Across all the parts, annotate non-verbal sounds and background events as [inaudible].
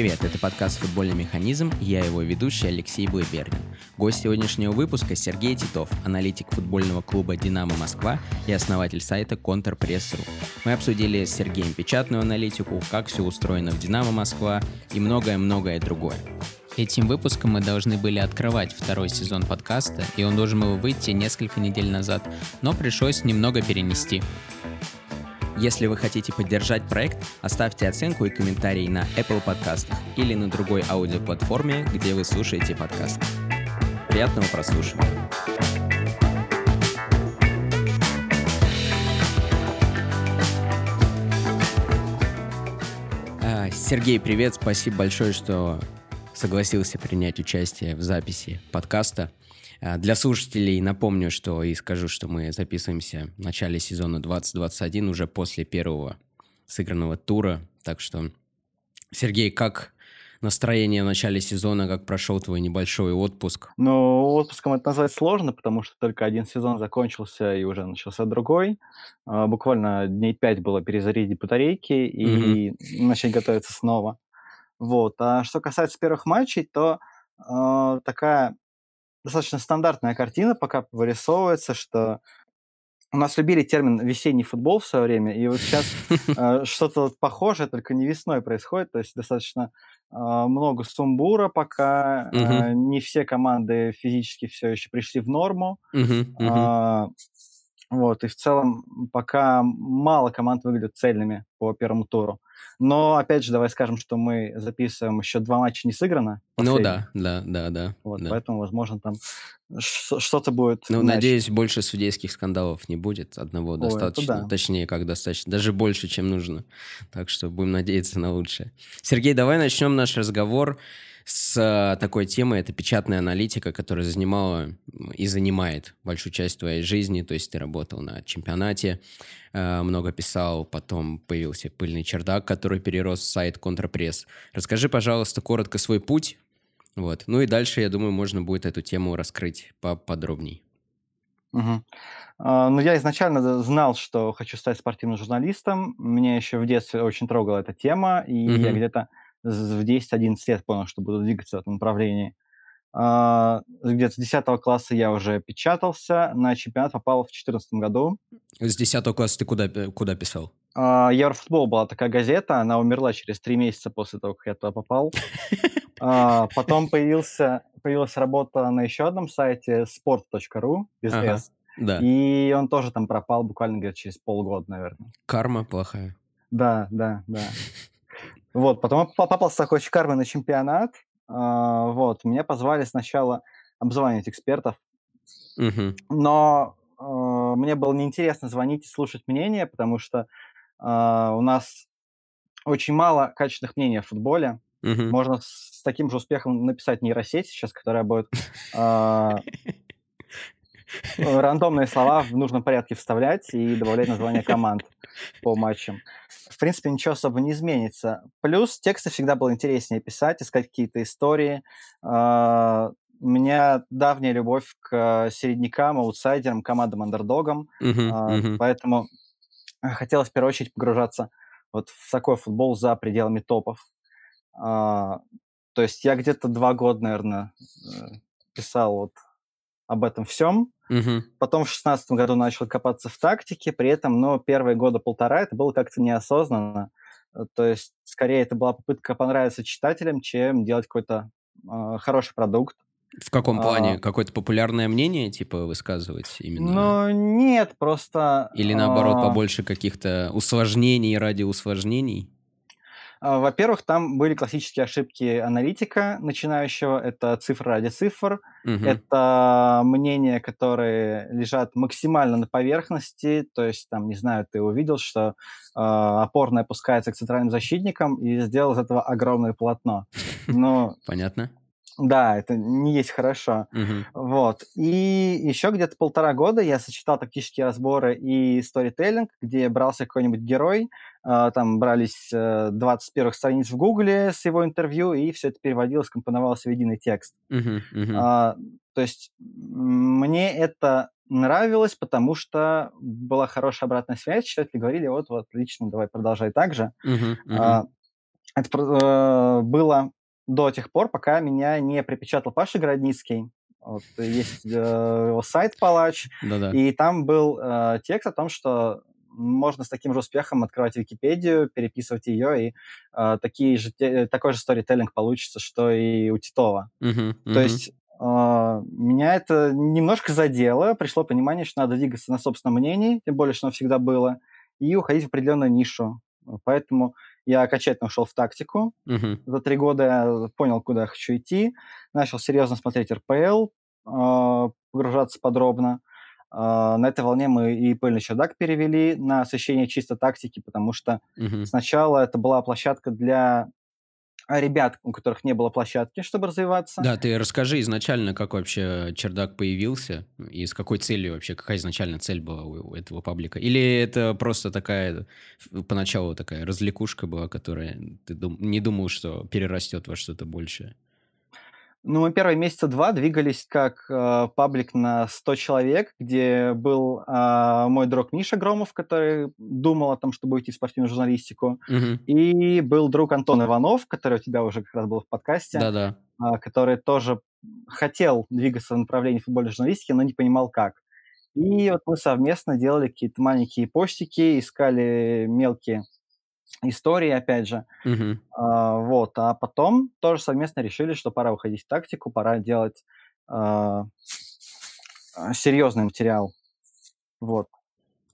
привет, это подкаст «Футбольный механизм» я его ведущий Алексей Блэбернин. Гость сегодняшнего выпуска Сергей Титов, аналитик футбольного клуба «Динамо Москва» и основатель сайта «Контрпресс.ру». Мы обсудили с Сергеем печатную аналитику, как все устроено в «Динамо Москва» и многое-многое другое. Этим выпуском мы должны были открывать второй сезон подкаста, и он должен был выйти несколько недель назад, но пришлось немного перенести. Если вы хотите поддержать проект, оставьте оценку и комментарий на Apple подкастах или на другой аудиоплатформе, где вы слушаете подкаст. Приятного прослушивания. А, Сергей, привет, спасибо большое, что согласился принять участие в записи подкаста. А, для слушателей напомню, что и скажу, что мы записываемся в начале сезона 2021, уже после первого сыгранного тура. Так что, Сергей, как настроение в начале сезона, как прошел твой небольшой отпуск? Ну, отпуском это назвать сложно, потому что только один сезон закончился и уже начался другой. А, буквально дней пять было перезарядить батарейки и mm-hmm. начать готовиться снова. Вот. А что касается первых матчей, то э, такая достаточно стандартная картина пока вырисовывается, что у нас любили термин «весенний футбол» в свое время, и вот сейчас [laughs] э, что-то вот похожее, только не весной происходит, то есть достаточно э, много сумбура пока, э, не все команды физически все еще пришли в норму, э, вот, и в целом пока мало команд выглядят цельными по первому туру. Но, опять же, давай скажем, что мы записываем еще два матча не сыграно. Ну да, да, да, да. Вот, да. поэтому, возможно, там что-то будет. Ну, иначе. надеюсь, больше судейских скандалов не будет. Одного Ой, достаточно. Да. Точнее, как достаточно. Даже больше, чем нужно. Так что будем надеяться на лучшее. Сергей, давай начнем наш разговор с э, такой темой. Это печатная аналитика, которая занимала и занимает большую часть твоей жизни. То есть ты работал на чемпионате, э, много писал, потом появился пыльный чердак, который перерос в сайт Контрапресс. Расскажи, пожалуйста, коротко свой путь. Вот. Ну и дальше, я думаю, можно будет эту тему раскрыть поподробней. Угу. Ну, я изначально знал, что хочу стать спортивным журналистом. Меня еще в детстве очень трогала эта тема, и угу. я где-то в 10-11 лет понял, что буду двигаться в этом направлении. Uh, где-то с 10 класса я уже печатался, на чемпионат попал в 2014 году. С 10 класса ты куда, куда писал? Uh, Еврофутбол была такая газета, она умерла через три месяца после того, как я туда попал. Uh, [laughs] потом появился, появилась работа на еще одном сайте sport.ru, без ага, S. Да. И он тоже там пропал буквально где-то через полгода, наверное. Карма плохая. Да, да, да. Вот, потом попался такой шикарный на чемпионат. А, вот, меня позвали сначала обзванивать экспертов, угу. но а, мне было неинтересно звонить и слушать мнение, потому что а, у нас очень мало качественных мнений о футболе. Угу. Можно с таким же успехом написать нейросеть сейчас, которая будет [laughs] рандомные слова в нужном порядке вставлять и добавлять название команд по матчам. В принципе, ничего особо не изменится. Плюс тексты всегда было интереснее писать, искать какие-то истории. А, у меня давняя любовь к середнякам, аутсайдерам, командам, андердогам. Uh-huh. Поэтому хотелось в первую очередь погружаться вот в такой футбол за пределами топов. А, то есть я где-то два года, наверное, э, писал вот об этом всем. Угу. Потом в шестнадцатом году начал копаться в тактике, при этом, но первые года полтора это было как-то неосознанно. Э, то есть, скорее, это была попытка понравиться читателям, чем делать какой-то э, хороший продукт. В каком плане? А... Какое-то популярное мнение, типа, высказывать именно? Ну, нет, просто... Или наоборот, а... побольше каких-то усложнений ради усложнений? А, во-первых, там были классические ошибки аналитика начинающего. Это цифра ради цифр. Угу. Это мнения, которые лежат максимально на поверхности. То есть, там, не знаю, ты увидел, что э, опорная опускается к центральным защитникам и сделал из этого огромное полотно. [laughs] Но... Понятно. Да, это не есть хорошо. Угу. Вот. И еще где-то полтора года я сочетал тактические разборы и сторителлинг, где брался какой-нибудь герой, э, там брались э, 20 первых страниц в Гугле с его интервью, и все это переводилось, компоновалось в единый текст. Э, то есть мне это нравилось, потому что была хорошая обратная связь, читатели говорили, вот, вот, отлично, давай продолжай так же. Uh-huh, uh-huh. А, Это э, было до тех пор, пока меня не припечатал Паша Городницкий. Вот есть, э, его сайт "Палач", Да-да. и там был, э, текст о том, что можно с таким же успехом открывать Википедию, переписывать ее, и, э, такие же те такой же сторителлинг получится, что и у Титова. Мгм, То мгм. есть, э, меня это немножко задело. Пришло понимание, что надо двигаться на собственном мнении, тем более, что оно всегда было, и уходить в определенную нишу. Поэтому я окончательно ушел в тактику. Мгм. За 3 года я понял, куда я хочу идти. Начал серьезно смотреть РПЛ, э, погружаться подробно. Э, на этой волне мы и "Пыльный чердак" перевели на освещение чисто тактики, потому что Мгм. сначала это была площадка для, а, ребят, у которых не было площадки, чтобы развиваться. Да, ты расскажи изначально, как вообще "Чердак" появился и с какой целью вообще, какая изначально цель была у этого паблика? Или это просто такая, поначалу такая развлекушка была, которая ты дум не думал, что перерастет во что-то большее? Ну, мы первые месяца 2 двигались как, э, паблик на 100 человек, где был, а, мой друг Миша Громов, который думал о том, чтобы уйти в спортивную журналистику, Мгм. и был друг Антон Иванов, который у тебя уже как раз был в подкасте, Да-да. а, который тоже хотел двигаться в направлении футбольной журналистики, но не понимал как. И вот мы совместно делали какие-то маленькие постики, искали мелкие истории, опять же. Мгм. А, вот, а потом тоже совместно решили, что пора уходить в тактику, пора делать, а, а, серьезный материал. Вот.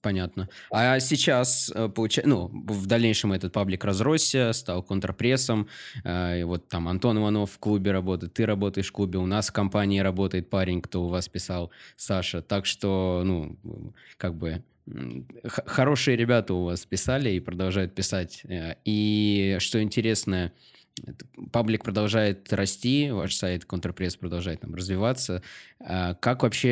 Понятно. А сейчас, э, получа ну, в дальнейшем этот паблик разросся, стал контрпрессом. Э, и вот там Антон Иванов в клубе работает, ты работаешь в клубе, у нас в компании работает парень, кто у вас писал, Саша. Так что, ну, как бы, хорошие ребята у вас писали и продолжают писать. Э, и что интересно, паблик продолжает расти, ваш сайт "Контрпресс" продолжает там развиваться. А, как вообще,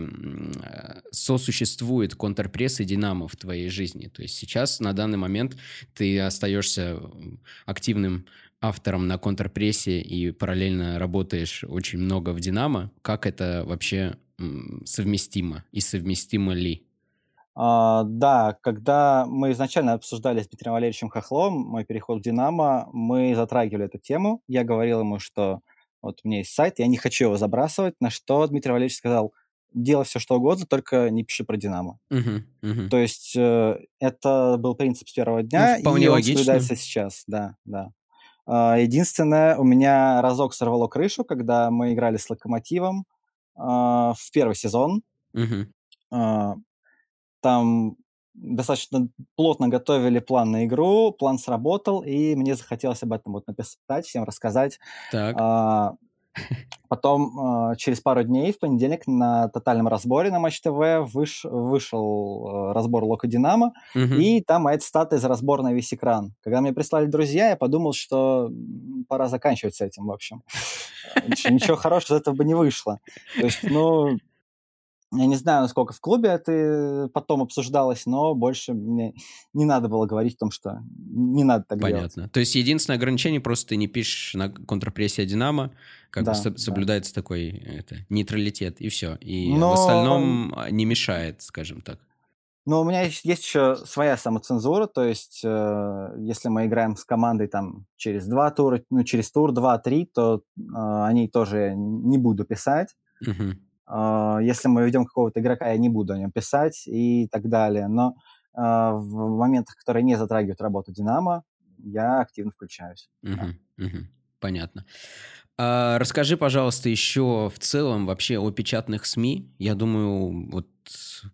э, сосуществует "Контрпресс" и "Динамо" в твоей жизни? То есть сейчас, на данный момент, ты остаешься, активным автором на "Контрпрессе" и параллельно работаешь очень много в "Динамо". Как это вообще, совместимо и совместимо ли? А, да, когда мы изначально обсуждали с Дмитрием Валерьевичем Хохловым мой переход в "Динамо", мы затрагивали эту тему. Я говорил ему, что вот у меня есть сайт, я не хочу его забрасывать, на что Дмитрий Валерьевич сказал: "Делай всё, что угодно, только не пиши про "Динамо". Мгм, мгм. То есть, э, это был принцип с первого Ну, дня, и вполне он логично. соблюдается сейчас. Да, да. А, единственное, у меня разок сорвало крышу, когда мы играли с "Локомотивом", а, в 1 сезон. А, там достаточно плотно готовили план на игру, план сработал, и мне захотелось об этом вот написать, всем рассказать. Так. А, потом, а, через пару дней, в понедельник, на тотальном разборе на Матч ТВ выш вышел, э, разбор "Локо-Динамо", Мгм. и там моя цитата из разбора на весь экран. Когда мне прислали друзья, я подумал, что, пора заканчивать с этим, в общем. Ничего хорошего из этого бы не вышло. То есть, ну, я не знаю, насколько в клубе это потом обсуждалось, но больше мне не надо было говорить о том, что не надо так делать. Понятно. То есть единственное ограничение- просто ты не пишешь на "Контрпрессе" "Динамо", как бы Да, да. соблюдается такой, это, нейтралитет, и всё. И в Но остальном, а, не мешает, скажем так. но у меня есть есть еще своя самоцензура. То есть, э, если мы играем с командой там через 2 тура, ну, через тур 2-3, то, а, о ней тоже не буду писать. Мгм. А, если мы ведем какого-то игрока, я не буду о нем писать и так далее. Но, а, в моментах, которые не затрагивают работу "Динамо", я активно включаюсь. Мгм, мгм. Понятно. А расскажи, пожалуйста, еще в целом вообще о печатных СМИ. Я думаю, вот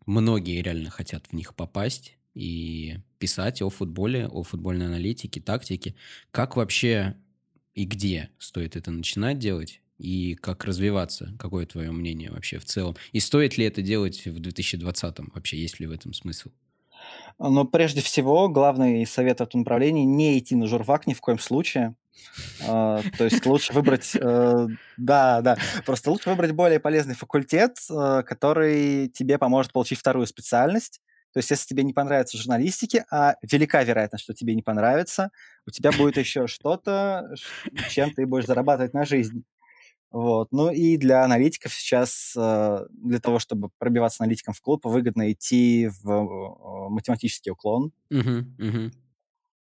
многие реально хотят в них попасть и писать о футболе, о футбольной аналитике, тактике. Как вообще и где стоит это начинать делать, и как развиваться? Какое твое мнение вообще в целом? И стоит ли это делать в 2020? Вообще, есть ли в этом смысл? Но прежде всего, главный совет в этом направлении- не идти на журфак ни в коем случае. А, то есть лучше выбрать, э, да, да, просто лучше выбрать более полезный факультет, э, который тебе поможет получить 2 специальность. То есть если тебе не понравится в журналистике, а велика вероятность, что тебе не понравится, у тебя будет еще что-то, чем ты будешь зарабатывать на жизнь. Вот. Ну и для аналитиков сейчас, э, для того, чтобы пробиваться аналитиком в клуб, выгодно идти в, математический уклон. Мгм.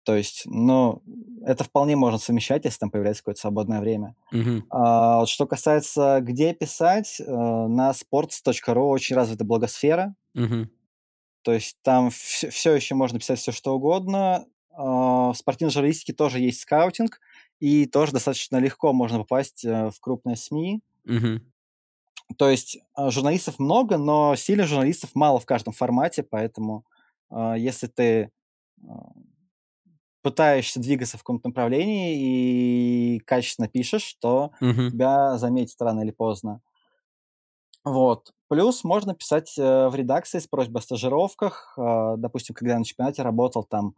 То есть, ну, это вполне можно совмещать, если там появляется какое-то свободное время. Мгм. А, вот что касается, где писать, э, на sports.ru очень развита блогосфера. Мгм. То есть там вс всё еще можно писать все что угодно. А, в спортивной журналистике тоже есть скаутинг, и тоже достаточно легко можно попасть, э, в крупные СМИ. Мгм. То есть, а, журналистов много, но сильных журналистов мало в каждом формате, поэтому, а, если ты, а, пытаешься двигаться в каком-то направлении и качественно пишешь, то Мгм. тебя заметят рано или поздно. Вот. Плюс можно писать, э, в редакции с просьбой о стажировках. Допустим, когда я на чемпионате работал, там,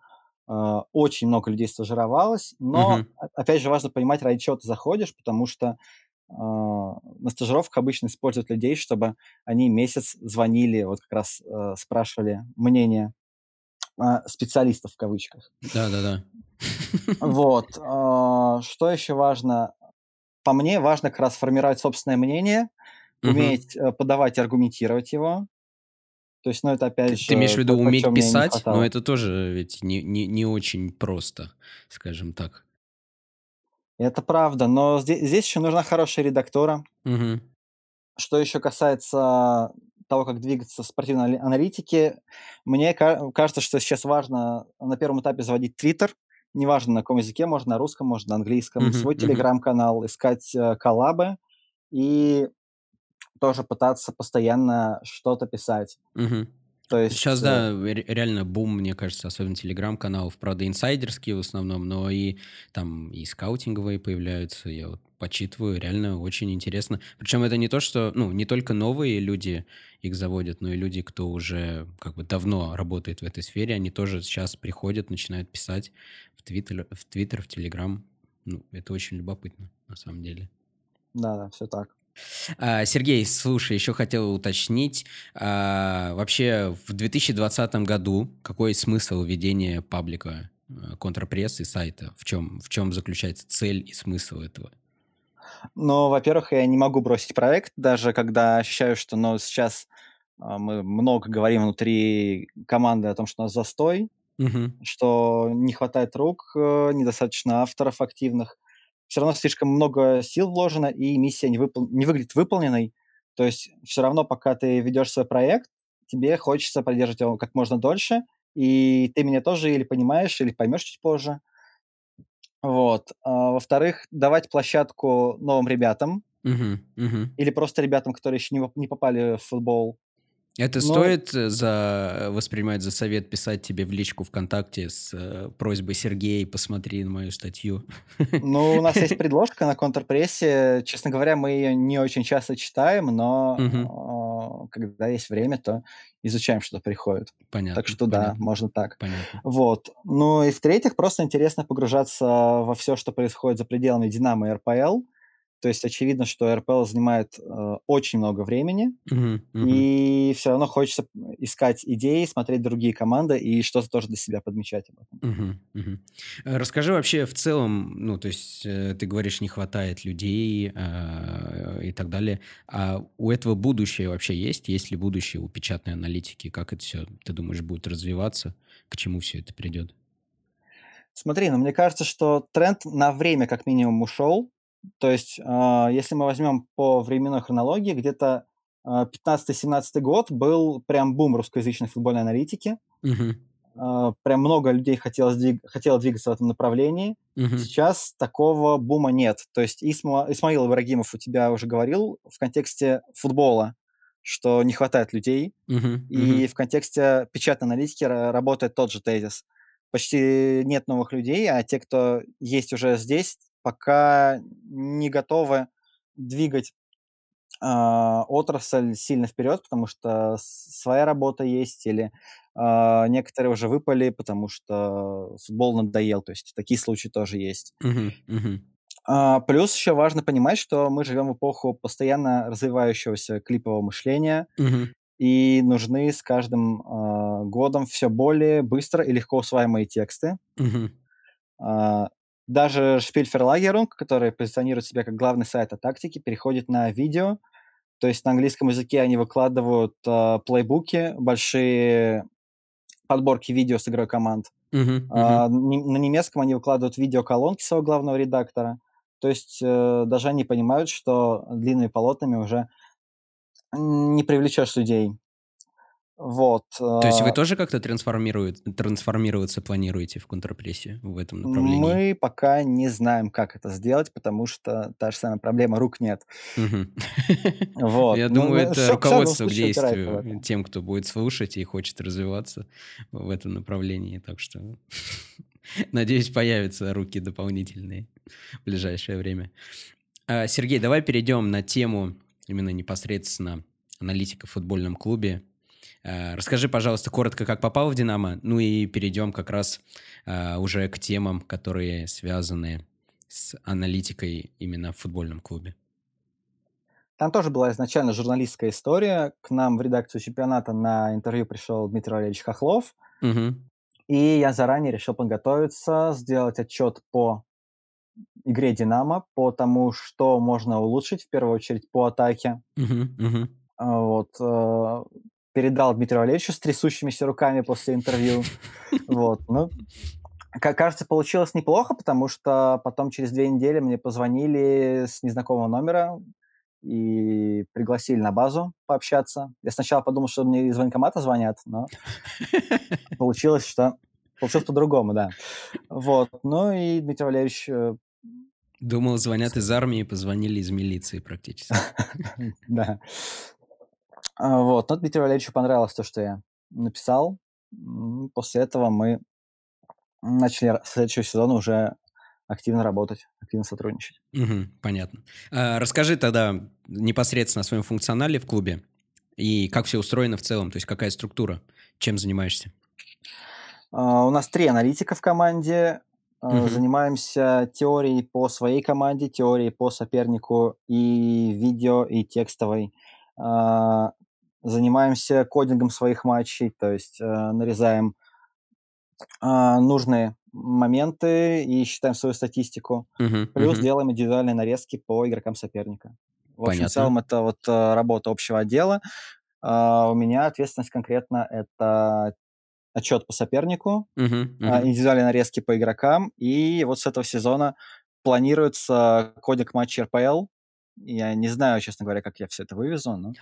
очень много людей стажировалось, но, о опять же, важно понимать, ради чего ты заходишь, потому что, а, на стажировках обычно используют людей, чтобы они месяц звонили, вот как раз, э, спрашивали мнение, а, "специалистов" в кавычках. Да-да-да. [laughs] Вот. А, что еще важно? По мне, важно как раз формировать собственное мнение, уметь, э, подавать и аргументировать его. То есть, ну, это Ты опять ты имеешь в же виду уметь писать? Но это тоже ведь не не не очень просто, скажем так. Это правда, но зде здесь еще нужна хорошая редактура. Мгм. Что еще касается того, как двигаться в спортивной али аналитике, мне ка кажется, что сейчас важно на первом этапе заводить "Твиттер". Неважно, на каком языке, можно на русском, можно на английском. Мгм, Свой мгм. телеграм-канал, искать, э, коллабы и тоже пытаться постоянно что-то писать. Мгм. То есть, Щас, э да, ре реально бум, мне кажется, особенно телеграм-каналов. Правда, инсайдерские в основном, но и там и скаутинговые появляются. Я вот почитываю, реально очень интересно. Причем это не то, что, ну, не только новые люди их заводят, но и люди, кто уже как бы давно работает в этой сфере, они тоже щас приходят, начинают писать в твиттер в твиттер, в телеграм. Ну, это очень любопытно, на самом деле. Да-да, всё так. А, Сергей, слушай, еще хотел уточнить, а, вообще в 2020 году какой смысл ведения паблика, э, "Контрпресс" и сайта? В чем в чем заключается цель и смысл этого? Ну, во-первых, я не могу бросить проект, даже когда ощущаю, что, ну, сейчас, а, мы много говорим внутри команды о том, что у нас застой, Мгм. что не хватает рук, э, недостаточно авторов активных. Всё равно слишком много сил вложено, и миссия не выпол не выглядит выполненной. То есть всё равно, пока ты ведешь свой проект, тебе хочется поддерживать его как можно дольше. И ты меня тоже или понимаешь, или поймешь чуть позже. Вот. А, во-вторых, давать площадку новым ребятам Мгм, мгм. или просто ребятам, которые еще не не попали в футбол. Это Ну стоит за воспринимать за совет писать тебе в личку "ВКонтакте" с, э, просьбой: "Сергей, посмотри на мою статью"? [laughs] Ну, у нас есть предложка на "Контрпрессе". Честно говоря, мы ее не очень часто читаем, но, а, когда есть время, то изучаем, что приходит. Так Понятно что да, можно так. понятно. Вот. Ну и в-третьих, просто интересно погружаться во всё, что происходит за пределами "Динамо" и РПЛ. То есть очевидно, что РПЛ занимает, э, очень много времени, Мгм, мгм. и всё равно хочется искать идеи, смотреть другие команды и что-то тоже для себя подмечать об этом. Мгм. Э, расскажи вообще в целом, ну, то есть, э, ты говоришь, не хватает людей, а, и так далее. А у этого будущее вообще есть? Есть ли будущее у печатной аналитики? Как это всё, ты думаешь, будет развиваться? К чему всё это придет? Смотри, ну, мне кажется, что тренд на время как минимум ушел. То есть, а, если мы возьмем по временной хронологии, где-то, а, 15-17 год был прям бум русскоязычной футбольной аналитики. Мгм. А, прям много людей хотелось двиг хотело двигаться в этом направлении. Мгм. Сейчас такого бума нет. То есть Исма Исмаил Ибрагимов у тебя уже говорил в контексте футбола, что не хватает людей, Мгм, и в контексте печатной аналитики ра работает тот же тезис. Почти нет новых людей, а те, кто есть уже здесь, пока не готовы двигать, а, отрасль сильно вперед, потому что своя работа есть или, а, некоторые уже выпали, потому что футбол надоел. То есть такие случаи тоже есть. Мгм, мгм. А, плюс еще важно понимать, что мы живем в эпоху постоянно развивающегося клипового мышления, Мгм. и нужны с каждым, а, годом всё более быстро и легко усваиваемые тексты. А, даже Spielverlagerung, который позиционирует себя как главный сайт о тактике, переходит на видео. То есть на английском языке они выкладывают, а, плейбуки, большие подборки видео с игрой команд. Мгм, А, мгм. не на немецком они выкладывают видеоколонки своего главного редактора. То есть, э, даже они понимают, что длинными полотнами уже не привлечешь людей. Вот, То есть вы а тоже как-то трансформироваться планируете в контрпрессе в этом направлении? Мы пока не знаем, как это сделать, потому что та же самая проблема: рук нет. [laughs] Вот, Я ну думаю, ну, это в любом руководство к действию это. тем, кто будет слушать и хочет развиваться в этом направлении. Так что, [laughs] надеюсь, появятся руки дополнительные в ближайшее время. А, Сергей, давай перейдем на тему именно непосредственно аналитика в футбольном клубе. А, расскажи, пожалуйста, коротко, как попал в "Динамо", ну и перейдем как раз, а, уже к темам, которые связаны с аналитикой именно в футбольном клубе. Там тоже была изначально журналистская история. К нам в редакцию "Чемпионата" на интервью пришел Дмитрий Валерьевич Хохлов. Мгм. И я заранее решил подготовиться, сделать отчет по игре "Динамо", по тому, что можно улучшить, в первую очередь по атаке. А, вот, э, передал Дмитрию Валерьевичу с трясущимися руками после интервью. [laughs] Вот, ну, ка кажется, получилось неплохо, потому что потом через 2 недели мне позвонили с незнакомого номера и пригласили на базу пообщаться. Я сначала подумал, что мне из военкомата звонят, но [laughs] получилось, что получилось по-другому, да. Вот, ну и Дмитрий Валерьевич, э Думал, звонят из армии, позвонили из милиции практически. [laughs] Да. А, вот, но Дмитрию Валерьевичу понравилось то, что я написал. После этого мы начали с следующего сезона уже активно работать, активно сотрудничать. Мгм, понятно. А, расскажи тогда непосредственно о своем функционале в клубе и как всё устроено в целом, то есть какая структура, чем занимаешься? А, у нас 3 аналитика в команде. Мгм. занимаемся теорией по своей команде, теорией по сопернику и видео, и текстовой. А, занимаемся кодингом своих матчей, то есть, э, нарезаем а, нужные моменты и считаем свою статистику. Мгм, Плюс мгм. делаем индивидуальные нарезки по игрокам соперника. В общем, в целом это вот, э, работа общего отдела. А, у меня ответственность конкретно- это отчет по сопернику, а, мгм. индивидуальные нарезки по игрокам. И вот с этого сезона планируется кодек матчей РПЛ. Я не знаю, честно говоря, как я всё это вывезу, но,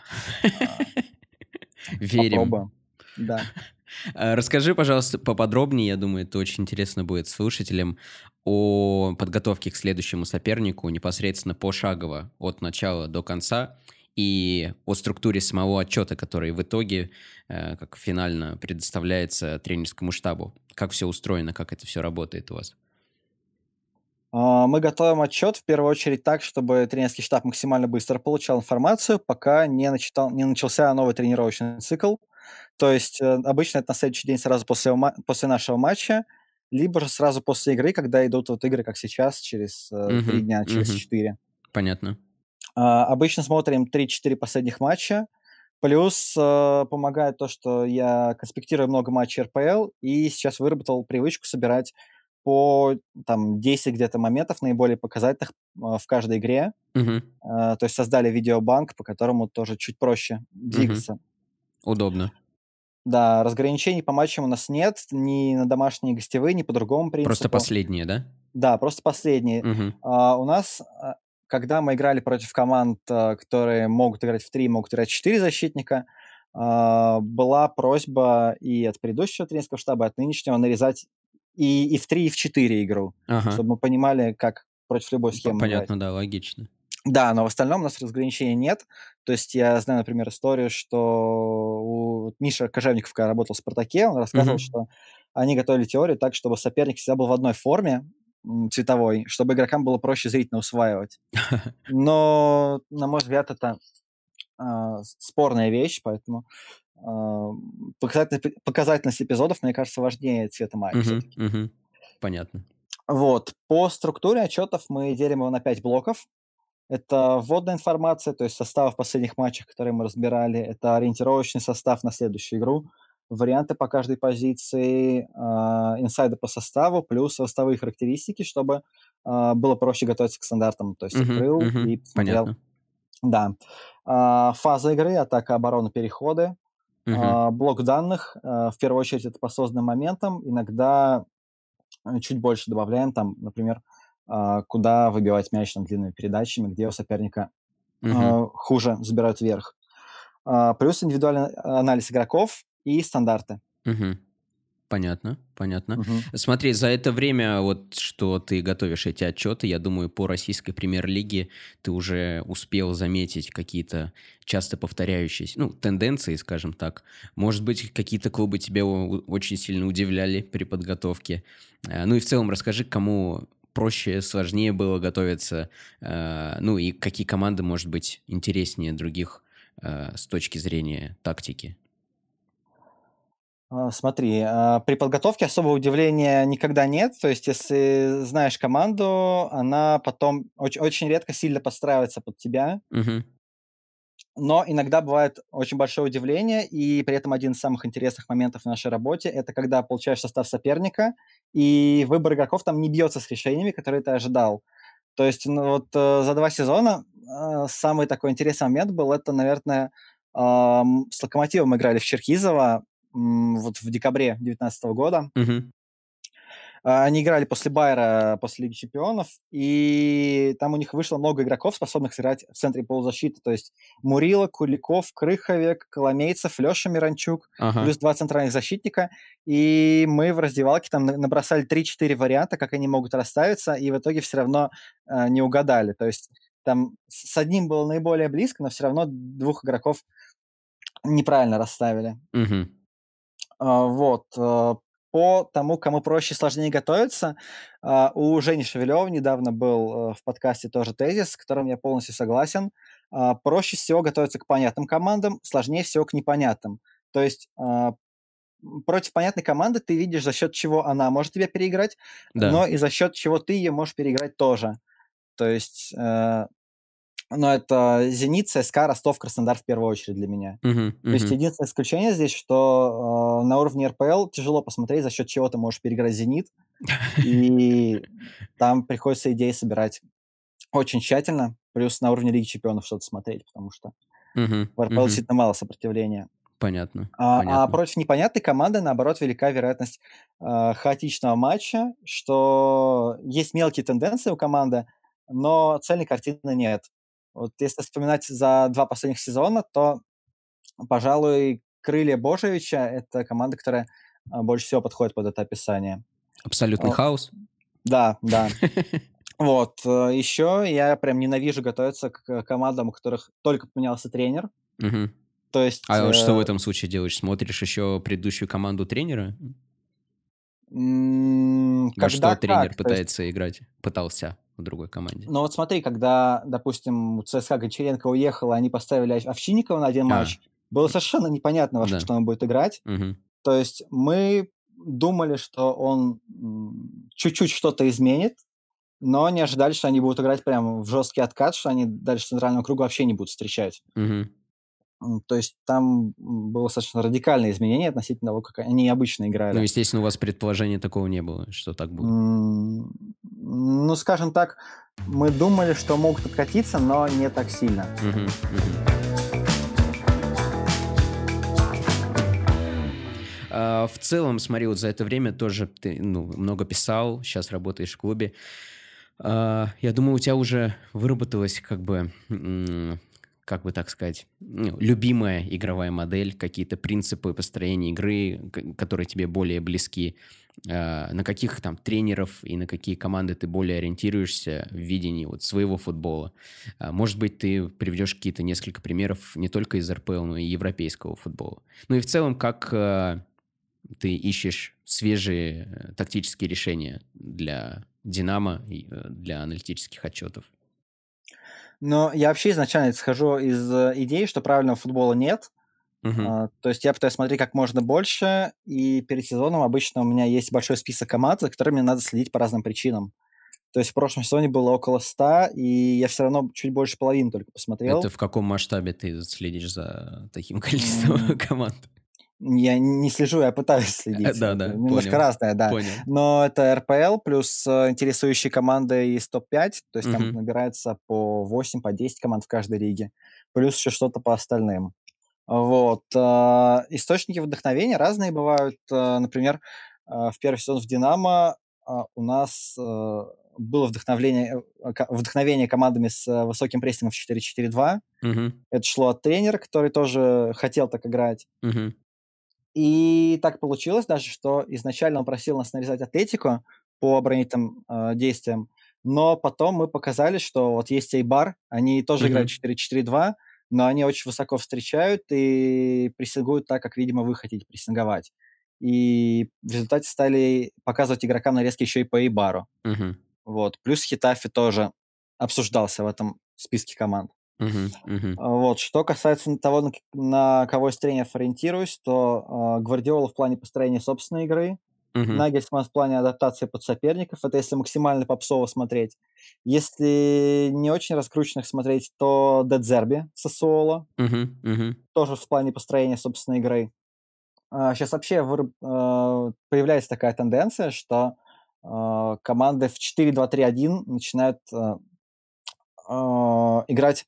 Верим. попробуем. Да. [laughs] А, расскажи, пожалуйста, поподробнее, я думаю, это очень интересно будет слушателям, о подготовке к следующему сопернику непосредственно пошагово от начала до конца и о структуре самого отчета, который в итоге, э, как финально предоставляется тренерскому штабу. Как всё устроено, как это всё работает у вас? А, мы готовим отчет в первую очередь так, чтобы тренерский штаб максимально быстро получал информацию, пока не начитал не начался новый тренировочный цикл. То есть, э, обычно это на следующий день сразу после после нашего матча, либо же сразу после игры, когда идут вот игры, как сейчас, через, 3 Мгм, дня, через мгм. 4. Понятно. А, обычно смотрим 3-4 последних матча. Плюс, э, помогает то, что я конспектирую много матчей РПЛ и сейчас выработал привычку собирать по, там, 10 где-то моментов, наиболее показательных, а, в каждой игре. А, то есть создали видеобанк, по которому тоже чуть проще двигаться. Удобно. Да, разграничений по матчам у нас нет ни на домашние, ни гостевые, ни по другому Просто принципу. последние, да? Да, просто последние. Мгм. А, у нас, а, когда мы играли против команд, которые могут играть в 3, могут играть в 4 защитника, была просьба и от предыдущего тренерского штаба, и от нынешнего нарезать и и в 3, и в 4 игру, Ага. чтобы мы понимали, как против любой схемы играть. понятно, да, логично. Да, но в остальном у нас разграничения нет. То есть я знаю, например, историю, что у Миша Кожевников, когда работал в "Спартаке", он рассказывал, Мгм. что они готовили теорию так, чтобы соперник всегда был в одной форме, цветовой, чтобы игрокам было проще зрительно усваивать. [laughs] Но, на мой взгляд, это, с спорная вещь, поэтому, ам, показательно показательность эпизодов, мне кажется, важнее цвета майки Мгм, всё-таки. мгм. Понятно. Вот. По структуре отчетов мы делим его на 5 блоков. Это вводная информация, то есть составы в последних матчах, которые мы разбирали. Это ориентировочный состав на следующую игру, варианты по каждой позиции, а, инсайды по составу, плюс ростовые характеристики, чтобы, а, было проще готовиться к стандартам. То есть Мгм, открыл и мгм. посмотрел. Понятно. Да. А, фаза игры: атака, оборона, переходы. А, блок данных, э, в первую очередь, это по созданным моментам. Иногда, э, чуть больше добавляем там, например, а, куда выбивать мяч там длинными передачами, где у соперника, а, хуже забирают верх. А, плюс индивидуальный анализ игроков и стандарты. Мгм. Понятно, понятно. Мгм. Смотри, за это время, вот что ты готовишь эти отчеты, я думаю, по российской премьер-лиге ты уже успел заметить какие-то часто повторяющиеся, ну, тенденции, скажем так. Может быть, какие-то клубы тебя очень сильно удивляли при подготовке. Э, Ну и в целом расскажи, кому проще, сложнее было готовиться, э, ну и какие команды, может быть, интереснее других э, с точки зрения тактики. А, смотри, а, при подготовке особого удивления никогда нет. То есть, если знаешь команду, она потом оч очень редко сильно подстраивается под тебя. Мгм. Но иногда бывает очень большое удивление, и при этом один из самых интересных моментов в нашей работе- это когда получаешь состав соперника, и выбор игроков там не бьется с решениями, которые ты ожидал. То есть, ну вот, э, за 2 сезона, а, самый такой интересный момент был- это, наверное, ам, с "Локомотивом" играли в Черкизово, вот в декабре девятнадцатого года. Мгм. А, они играли после Байера, после Лиги чемпионов, и там у них вышло много игроков, способных сыграть в центре полузащиты. То есть Мурила, Куликов, Крыховек, Коломейцев, Леша Миранчук, Ага. плюс 2 центральных защитника. И мы в раздевалке там на набросали 3-4 варианта, как они могут расставиться, и в итоге все равно, а, не угадали. То есть там с одним было наиболее близко, но все равно двух игроков неправильно расставили. Мгм. А, вот, э, по тому, кому проще и сложнее готовиться, а, у Жени Шевелева недавно был, в подкасте тоже тезис, с которым я полностью согласен. А, проще всего готовиться к понятным командам, сложнее всего к непонятным. То есть, а, против понятной команды ты видишь, за счет чего она может тебя переиграть, Да. но и за счет чего ты ее можешь переиграть тоже. То есть, э, ну, это "Зенит", ЦСКА, Ростов, Краснодар в первую очередь для меня. Мгм, То есть единственное исключение здесь, что, э, на уровне РПЛ тяжело посмотреть, за счет чего ты можешь переиграть "Зенит", и там приходится идеи собирать очень тщательно, плюс на уровне Лиги чемпионов что-то смотреть, потому что Мгм, в РПЛ мгм. действительно мало сопротивления. Понятно, А, а понятно. против непонятной команды, наоборот, велика вероятность, э, хаотичного матча, что есть мелкие тенденции у команды, но цельной картины нет. Вот если вспоминать за 2 последних сезона, то Пожалуй, "Крылья Божевича"- это команда, которая, а, больше всего подходит под это описание. Абсолютный А, хаос? да, да. [laughs] Вот, э, еще я прям ненавижу готовиться к командам, у которых только поменялся тренер. То есть, А вот что в э, этом случае делаешь? Смотришь еще предыдущую команду тренера? м, Во что тренер есть, пытается играть? Пытался в другой команде. ну вот смотри, когда, допустим, у ЦСКА Гончаренко уехал, и они поставили Ов Овчинникова на один А, матч, было совершенно непонятно, во да. что он будет играть. Мгм. То есть мы думали, что он, чуть-чуть что-то изменит, но не ожидали, что они будут играть прям в жесткий откат, что они дальше центрального круга вообще не будут встречать. Мгм. То есть там, было достаточно радикальное изменение относительно того, как они обычно Ну, играли. естественно, у вас предположения такого не было, что так будет. М, ну, скажем так, мы думали, что могут откатиться, но не так сильно. Мгм, мгм. А, в целом, смотри, вот за это время тоже ты, ну, много писал, сейчас работаешь в клубе. А, я думаю, у тебя уже выработалась как бы, как бы так сказать, ну, любимая игровая модель, какие-то принципы построения игры, которые тебе более близки. А, на каких там тренеров и на какие команды ты более ориентируешься в видении вот своего футбола? А, может быть, ты приведешь какие-то несколько примеров не только из РПЛ, но и европейского футбола. Ну и в целом, как а, ты ищешь свежие э, тактические решения для Динамо э, для аналитических отчетов. Но я вообще изначально исхожу из э, идеи, что правильного футбола нет. А, то есть я пытаюсь смотреть как можно больше, и перед сезоном обычно у меня есть большой список команд, за которыми надо следить по разным причинам. То есть в прошлом сезоне было около 100, и я все равно чуть больше половины только Это посмотрел. в каком масштабе ты следишь за таким [laughs] количеством М, команд? Я не слежу, я пытаюсь [laughs] следить. Это Да-да, немножко понял, разное, да. понял. Но это РПЛ плюс э, интересующие команды из топ-5, то есть там Мгм. набирается по 8, по 10 команд в каждой лиге, плюс еще что-то по остальным. Вот. А, источники вдохновения разные бывают. Например, в первый сезон в «Динамо» у нас было вдохновление, э, вдохновение командами с э, высоким прессингом в 4-4-2. Мгм. Это шло от тренера, который тоже хотел так играть. Мгм. И так получилось даже, что изначально он просил нас нарезать атлетику по оборонительным, э, действиям, но потом мы показали, что вот есть Эйбар, они тоже играют Мгм. 4-4-2, но они очень высоко встречают и прессингуют так, как, видимо, вы хотите прессинговать. И в результате стали показывать игрокам нарезки еще и по Эйбару. Мгм. Вот. Плюс Хетафи тоже обсуждался в этом списке команд. А, вот. Что касается того, на, кого из тренеров ориентируюсь, то а, Гвардиола в плане построения собственной игры, Мгм. Нагельсман в плане адаптации под соперников. Это если максимально попсово смотреть. Если не очень раскрученных смотреть, то Дедзерби Сосуоло, Мгм. Мгм. тоже в плане построения собственной игры. сейчас вообще а, появляется такая тенденция, что команды в 4-2-3-1 начинают играть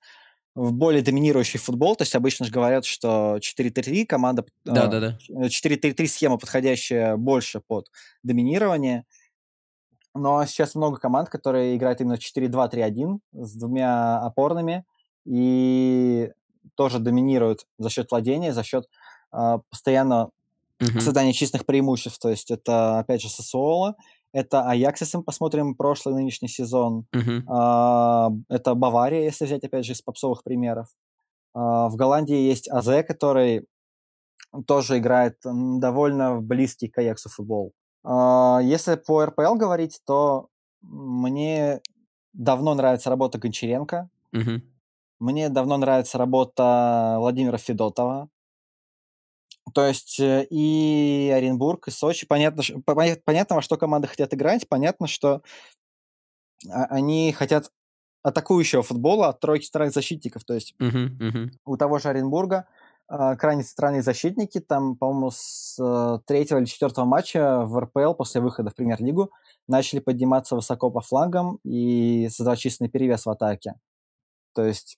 в более доминирующий футбол. То есть обычно же говорят, что 4-3-3 команда, а, Да-да-да. э, 4-3-3 схема, подходящая больше под доминирование. Но сейчас много команд, которые играют именно 4-2-3-1 с двумя опорными и тоже доминируют за счет владения, за счет а, постоянно Мгм. создания численных преимуществ. То есть это, опять же, Сосуоло, это Аякс, если мы посмотрим прошлый нынешний сезон, а, это Бавария, если взять, опять же, из попсовых примеров. А, в Голландии есть АЗ, который тоже играет довольно близкий к Аяксу футбол. А, если по РПЛ говорить, то мне давно нравится работа Гончаренко, Мгм. мне давно нравится работа Владимира Федотова. То есть э, и Оренбург, и Сочи. Понятно, понятно, во что команды хотят играть. Понятно, что а, они хотят атакующего футбола от тройки старых защитников. То есть Мгм. Мгм. у того же Оренбурга а, крайне центральные защитники. Там, по-моему, с э, третьего или четвертого матча в РПЛ после выхода в премьер-лигу начали подниматься высоко по флангам и создавать численный перевес в атаке. То есть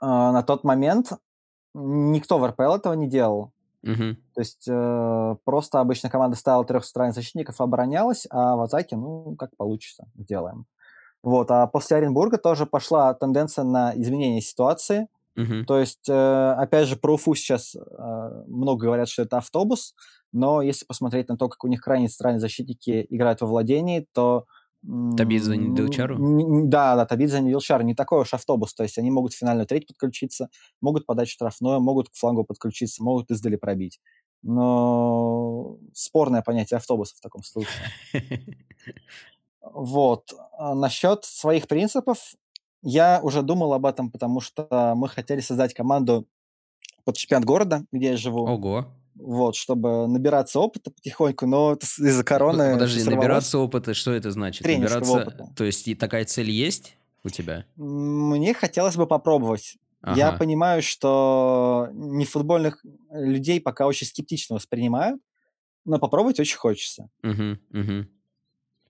а, на тот момент никто в РПЛ этого не делал. Мгм. То есть э, просто обычно команда ставила трех центральных защитников, оборонялась, а в атаке, ну, как получится, сделаем. Вот, а после Оренбурга тоже пошла тенденция на изменение ситуации. Мгм. То есть, э, опять же, про Уфу сейчас э, много говорят, что это автобус, но если посмотреть на то, как у них крайне центральные защитники играют во владении, то... Табидзе не Дилчару? н- н- Да, да, Табидзе не Вилчар, не такой уж автобус. То есть они могут в финальную треть подключиться, могут подать штрафное, могут к флангу подключиться, могут издали пробить. Но спорное понятие автобуса в таком случае. [laughs] Вот. А насчет своих принципов я уже думал об этом, потому что мы хотели создать команду под чемпионат города, где я живу, Ого. Вот, чтобы набираться опыта потихоньку, но из-за короны Подожди, сорвалось. набираться опыта, что это значит? Тренерского Набираться, опыта. то есть и такая цель есть у тебя? Мне хотелось бы попробовать. Я Ага. понимаю, что не футбольных людей пока очень скептично воспринимают, но попробовать очень хочется. Мгм. Мгм.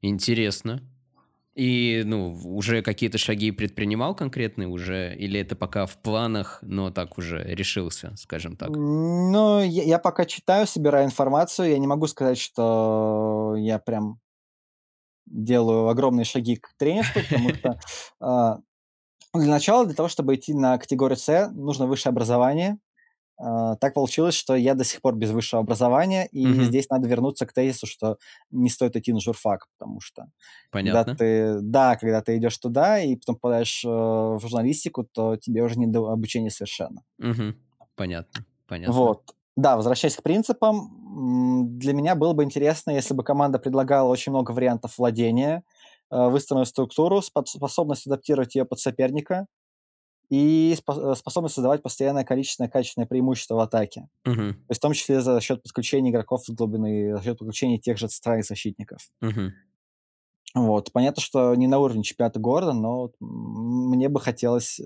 Интересно. И, ну, уже какие-то шаги предпринимал конкретные уже? Или это пока в планах, но так уже решился, скажем так? Ну, я, я пока читаю, собираю информацию. Я не могу сказать, что я прям делаю огромные шаги к тренерству, потому [laughs] что а, для начала, для того, чтобы идти на категорию С, нужно высшее образование. А, так получилось, что я до сих пор без высшего образования, и Мгм. здесь надо вернуться к тезису, что не стоит идти на журфак, потому что когда Понятно. ты, да, когда ты идешь туда и потом попадаешь э, в журналистику, то тебе уже не до обучения совершенно. Мгм. Понятно. Понятно. Вот. Да, возвращаясь к принципам, для меня было бы интересно, если бы команда предлагала очень много вариантов владения, э, выстроенную структуру, спо- способность адаптировать ее под соперника и э, способность создавать постоянное количественное качественное преимущество в атаке. Мгм. То есть в том числе за счет подключения игроков с глубины, за счет подключения тех же центральных защитников. Мгм. Вот. Понятно, что не на уровне чемпионата города, но мне бы хотелось э,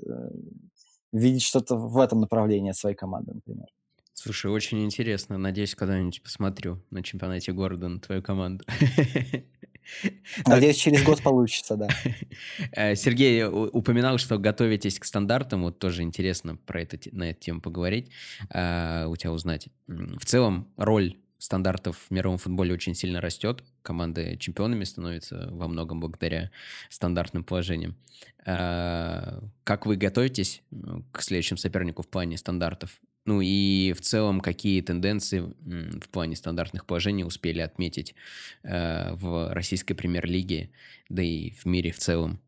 видеть что-то в этом направлении от своей команды, например. Слушай, очень интересно. Надеюсь, когда-нибудь посмотрю на чемпионате города на твою команду. [laughs] [laughs] Надеюсь, через год получится, да. [laughs] Э, Сергей у упоминал, что готовитесь к стандартам. Вот тоже интересно про это на эту тему поговорить, а, у тебя узнать. В целом роль стандартов в мировом футболе очень сильно растет. Команды чемпионами становятся во многом благодаря стандартным положениям. Как вы готовитесь, к следующему сопернику в плане стандартов? Ну и в целом, какие тенденции, в плане стандартных положений успели отметить, э, в российской премьер-лиге, да и в мире в целом?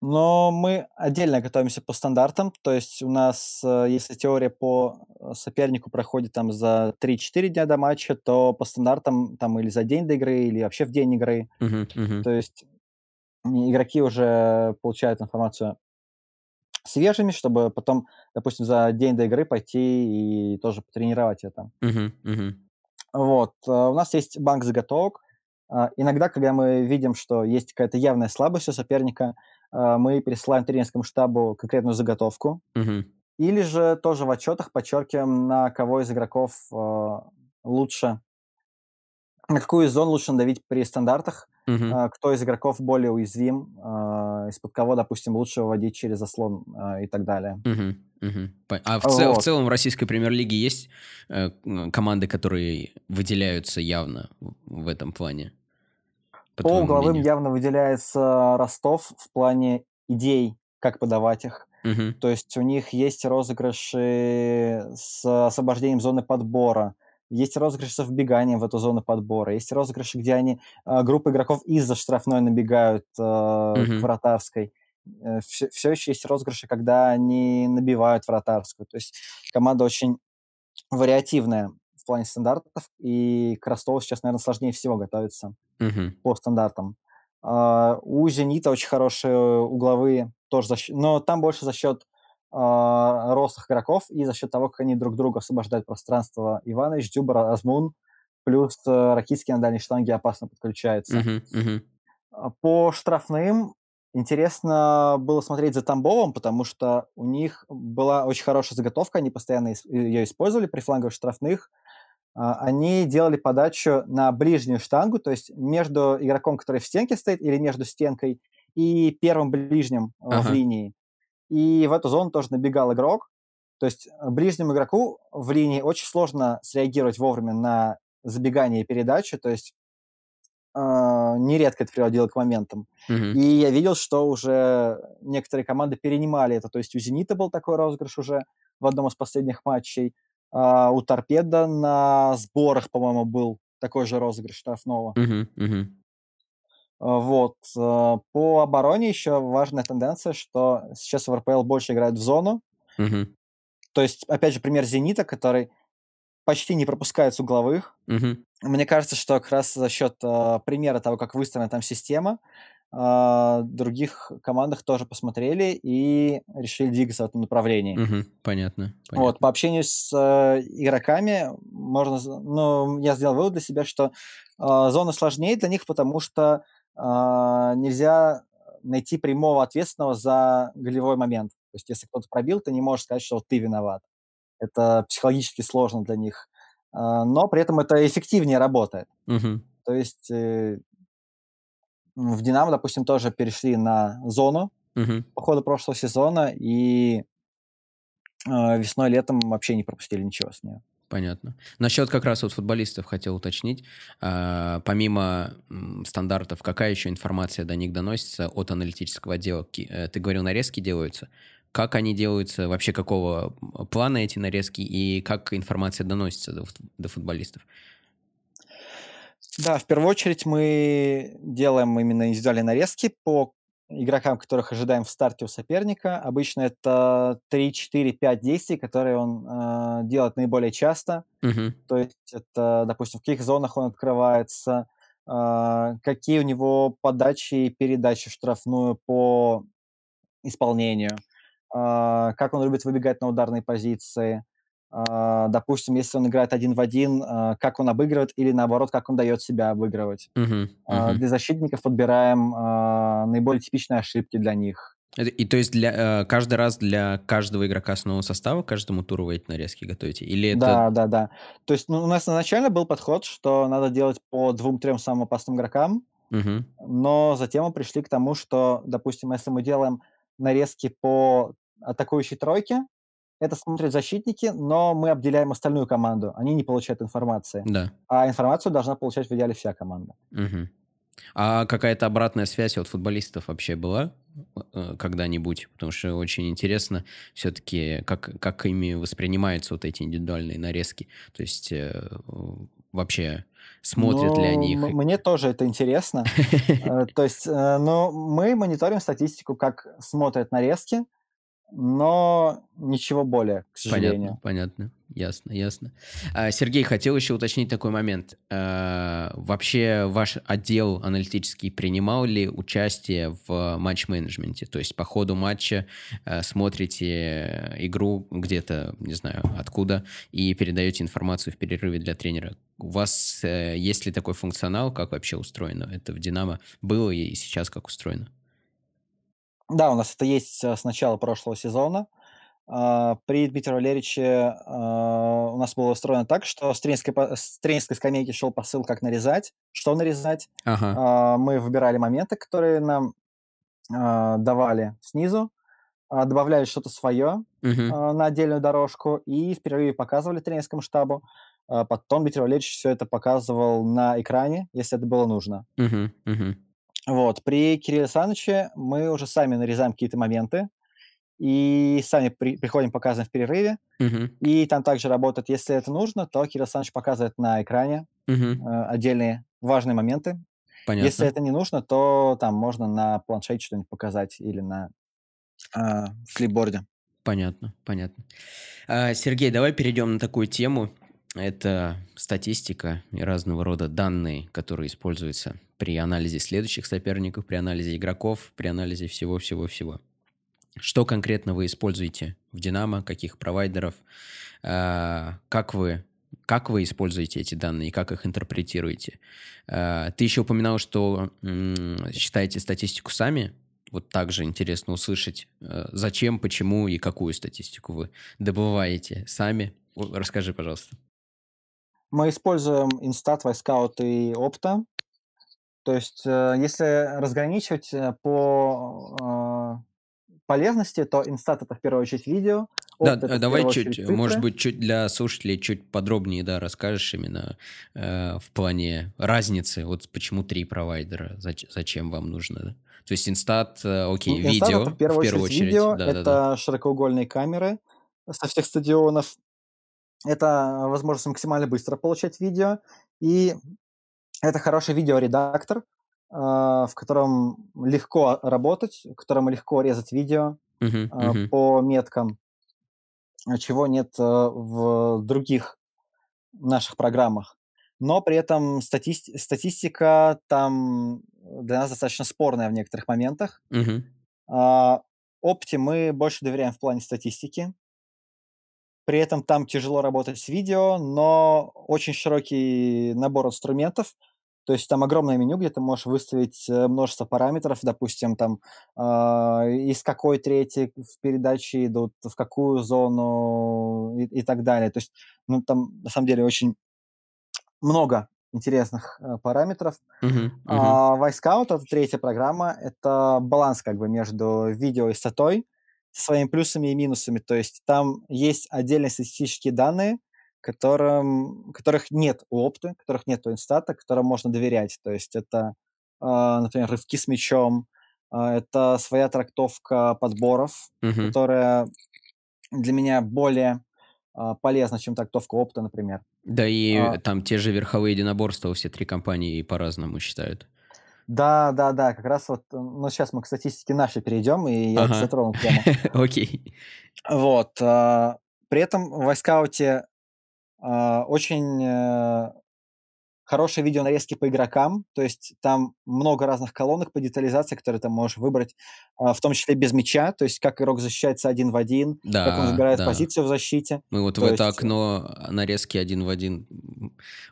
Но мы отдельно готовимся по стандартам. То есть у нас, э, если теория по, э, сопернику проходит там за 3-4 дня до матча, то по стандартам там или за день до игры, или вообще в день игры. Мгм, мгм. То есть игроки уже получают информацию свежими, чтобы потом, допустим, за день до игры пойти и тоже потренировать это. Мгм, мгм. Вот. э, У нас есть банк заготовок. А, Иногда, когда мы видим, что есть какая-то явная слабость у соперника, а, мы присылаем тренерскому штабу конкретную заготовку. Мгм. Или же тоже в отчетах подчеркиваем, на кого из игроков а, лучше, на какую из зон лучше надавить при стандартах, А, кто из игроков более уязвим, а, из-под кого, допустим, лучше выводить через заслон а, и так далее. По а в це в целом в российской премьер-лиге есть, э, м, команды, которые выделяются явно в этом плане, по По угловым мнению? явно выделяется Ростов в плане идей, как подавать их. Мгм, То есть у них есть розыгрыши с освобождением зоны подбора, есть розыгрыши со вбеганием в эту зону подбора, есть розыгрыши, где они, а, группа игроков из-за штрафной набегают, а, к мгм, вратарской. все еще есть розыгрыши, когда они набивают вратарскую. То есть команда очень вариативная в плане стандартов, и к Ростову сейчас, наверно, сложнее всего готовиться мгм, по стандартам. А, у «Зенита» очень хорошие угловые, тоже за счё но там больше за счет, рослых игроков и за счет того, как они друг другу освобождают пространство. Иванович, Дзюба, Азмун, плюс, э, Ракитский на дальней штанге опасно подключается. А, по штрафным интересно было смотреть за Тамбовом, потому что у них была очень хорошая заготовка, они постоянно ис ее использовали при фланговых штрафных. А, они делали подачу на ближнюю штангу, то есть между игроком, который в стенке стоит, или между стенкой и первым ближним, а, в линии. И в эту зону тоже набегал игрок. То есть, э, ближнему игроку в линии очень сложно среагировать вовремя на забегание и передачу. То есть а, нередко это приводило к моментам. мгм, И я видел, что уже некоторые команды перенимали это. То есть у «Зенита» был такой розыгрыш уже в одном из последних матчей, а, у «Торпедо» на сборах, по-моему, был такой же розыгрыш штрафного. мгм, А, вот. а, По обороне еще важная тенденция, что сейчас в РПЛ больше играют в зону. мгм, То есть, опять же, пример «Зенита», который почти не пропускает с угловых. мгм, Мне кажется, что как раз за счет, а, примера того, как выстроена там система, а, других командах тоже посмотрели и решили двигаться в этом направлении. мгм. Понятно, Вот, понятно. по общению с, э, игроками можно ну, я сделал вывод для себя, что, а, зона сложнее для них, потому что, а, нельзя найти прямого ответственного за голевой момент. То есть если кто-то пробил, ты не можешь сказать, что ты виноват. Это психологически сложно для них, а, но при этом это эффективнее работает. Мгм, То есть, э, в «Динамо», допустим, тоже перешли на зону мгм. по ходу прошлого сезона и, а, весной, летом вообще не пропустили ничего с нее. Понятно. Насчет как раз вот футболистов хотел уточнить. А, помимо стандартов, какая еще информация до них доносится от аналитического отдела? Э, Ты говорил, нарезки делаются. Как они делаются? Вообще какого плана эти нарезки? И как информация доносится до, до футболистов? Да, в первую очередь мы делаем именно индивидуальные нарезки по игрокам, которых ожидаем в старте у соперника. Обычно это 3, 4, 5 действий, которые он, а, делает наиболее часто. Мгм, То есть это, допустим, в каких зонах он открывается, а, какие у него подачи и передачи в штрафную по исполнению, а, как он любит выбегать на ударные позиции. А, допустим, если он играет один в один, а, как он обыгрывает или, наоборот, как он дает себя обыгрывать. мгм, для защитников подбираем, наиболее типичные ошибки для них. И то есть для, э, каждый раз для каждого игрока с нового состава, каждому туру вы эти нарезки готовите? Или это Да, да-да. То есть, ну, у нас изначально был подход, что надо делать по двум-трем самым опасным игрокам, Мгм. но затем мы пришли к тому, что, допустим, если мы делаем нарезки по атакующей тройке, это смотрят защитники, но мы обделяем остальную команду. Они не получают информации. Да. А информацию должна получать в идеале вся команда. Мгм. А какая-то обратная связь от футболистов вообще была э, когда-нибудь? Потому что очень интересно все-таки, как, как ими воспринимаются вот эти индивидуальные нарезки. То есть э, вообще смотрят ли Ну, они их? м мне тоже это интересно. [laughs] Э, то есть, э, ну, мы мониторим статистику, как смотрят нарезки, но ничего более, к Понятно, сожалению. понятно. Ясно, ясно. А, Сергей, хотел еще уточнить такой момент. А, вообще ваш отдел аналитический принимал ли участие в матч-менеджменте? То есть по ходу матча а, смотрите игру где-то, не знаю, откуда, и передаете информацию в перерыве для тренера. У вас э, есть ли такой функционал? Как вообще устроено это в «Динамо»? Было и сейчас как устроено? Да, у нас это есть, э, с начала прошлого сезона. А, при Дмитрии Валерьевиче, а, у нас было устроено так, что с тренерской по с тренерской скамейки шел посыл, как нарезать, что нарезать. Ага. А, мы выбирали моменты, которые нам, а, давали снизу, а, добавляли что-то свое, Мгм. а, на отдельную дорожку и в перерыве показывали тренерскому штабу. А, потом Дмитрий Валерьевич все это показывал на экране, если это было нужно. Мгм. Мгм. Вот. При Кирилле Саныче мы уже сами нарезаем какие-то моменты и сами при приходим, показываем в перерыве. Мгм. И там также работает, если это нужно, то Кирилл Саныч показывает на экране, э, Мгм. отдельные важные моменты. Если Понятно. это не нужно, то там можно на планшете что-нибудь показать или на, а, флипборде. Понятно, понятно. А, Сергей, давай перейдем на такую тему. Это статистика и разного рода данные, которые используются при анализе следующих соперников, при анализе игроков, при анализе всего-всего-всего. Что конкретно вы используете в Динамо, каких провайдеров, а, как вы как вы используете эти данные и как их интерпретируете? А, Ты еще упоминал, что считаете статистику сами. Вот также интересно услышать, э, зачем, почему и какую статистику вы добываете сами. Расскажи, пожалуйста. Мы используем Instat, Wisecout и Opta. То есть, э, если разграничивать, э, по, а, полезности, то Instat- это в первую очередь видео, Да, это э, давай первую чуть, очередь э, может цифры. быть, чуть для слушателей чуть подробнее, да, расскажешь именно э, в плане разницы, вот почему три провайдера, зач- зачем вам нужно, да? То есть Инстат, э, окей, Ин Instat- это видео в в первую первую очередь очередь, видео, да-да-да. это широкоугольные камеры со всех стадионов, это возможность максимально быстро получать видео, и это хороший видеоредактор, а, в котором легко работать, в котором легко резать видео, а, мгм, по меткам, а, чего нет, в других наших программах. Но при этом статист статистика там для нас достаточно спорная в некоторых моментах. Opti мы больше доверяем в плане статистики. При этом там тяжело работать с видео, но очень широкий набор инструментов. То есть там огромное меню, где ты можешь выставить, э, множество параметров. Допустим, там, а, из какой трети в передаче идут, в какую зону и и так далее. То есть, ну, там на самом деле очень много интересных, э, параметров. мгм, мгм, А, Wisecout- это третья программа. Это баланс как бы между видео и статой со своими плюсами и минусами. То есть там есть отдельные статистические данные, которым которых нет у Opты, которых нет у Инстата, которым можно доверять. То есть это, а, например, рывки с мячом, а, это своя трактовка подборов, мгм. которая для меня более, а, полезна, чем трактовка Опта, например. Да А и там те же верховые единоборства все три компании по-разному считают. Да, да-да, как раз вот, ну, сейчас мы к статистике нашей перейдем, и я Ага, затрону [laughs] тему. окей. Вот, а, при этом в Вайскауте, а, очень, э, хорошие видеонарезки по игрокам, то есть там много разных колонок по детализации, которые ты можешь выбрать, а, в том числе без мяча, то есть как игрок защищается один в один, как он Да, выбирает да. позицию в защите. Мы вот в То это есть, э окно нарезки один в один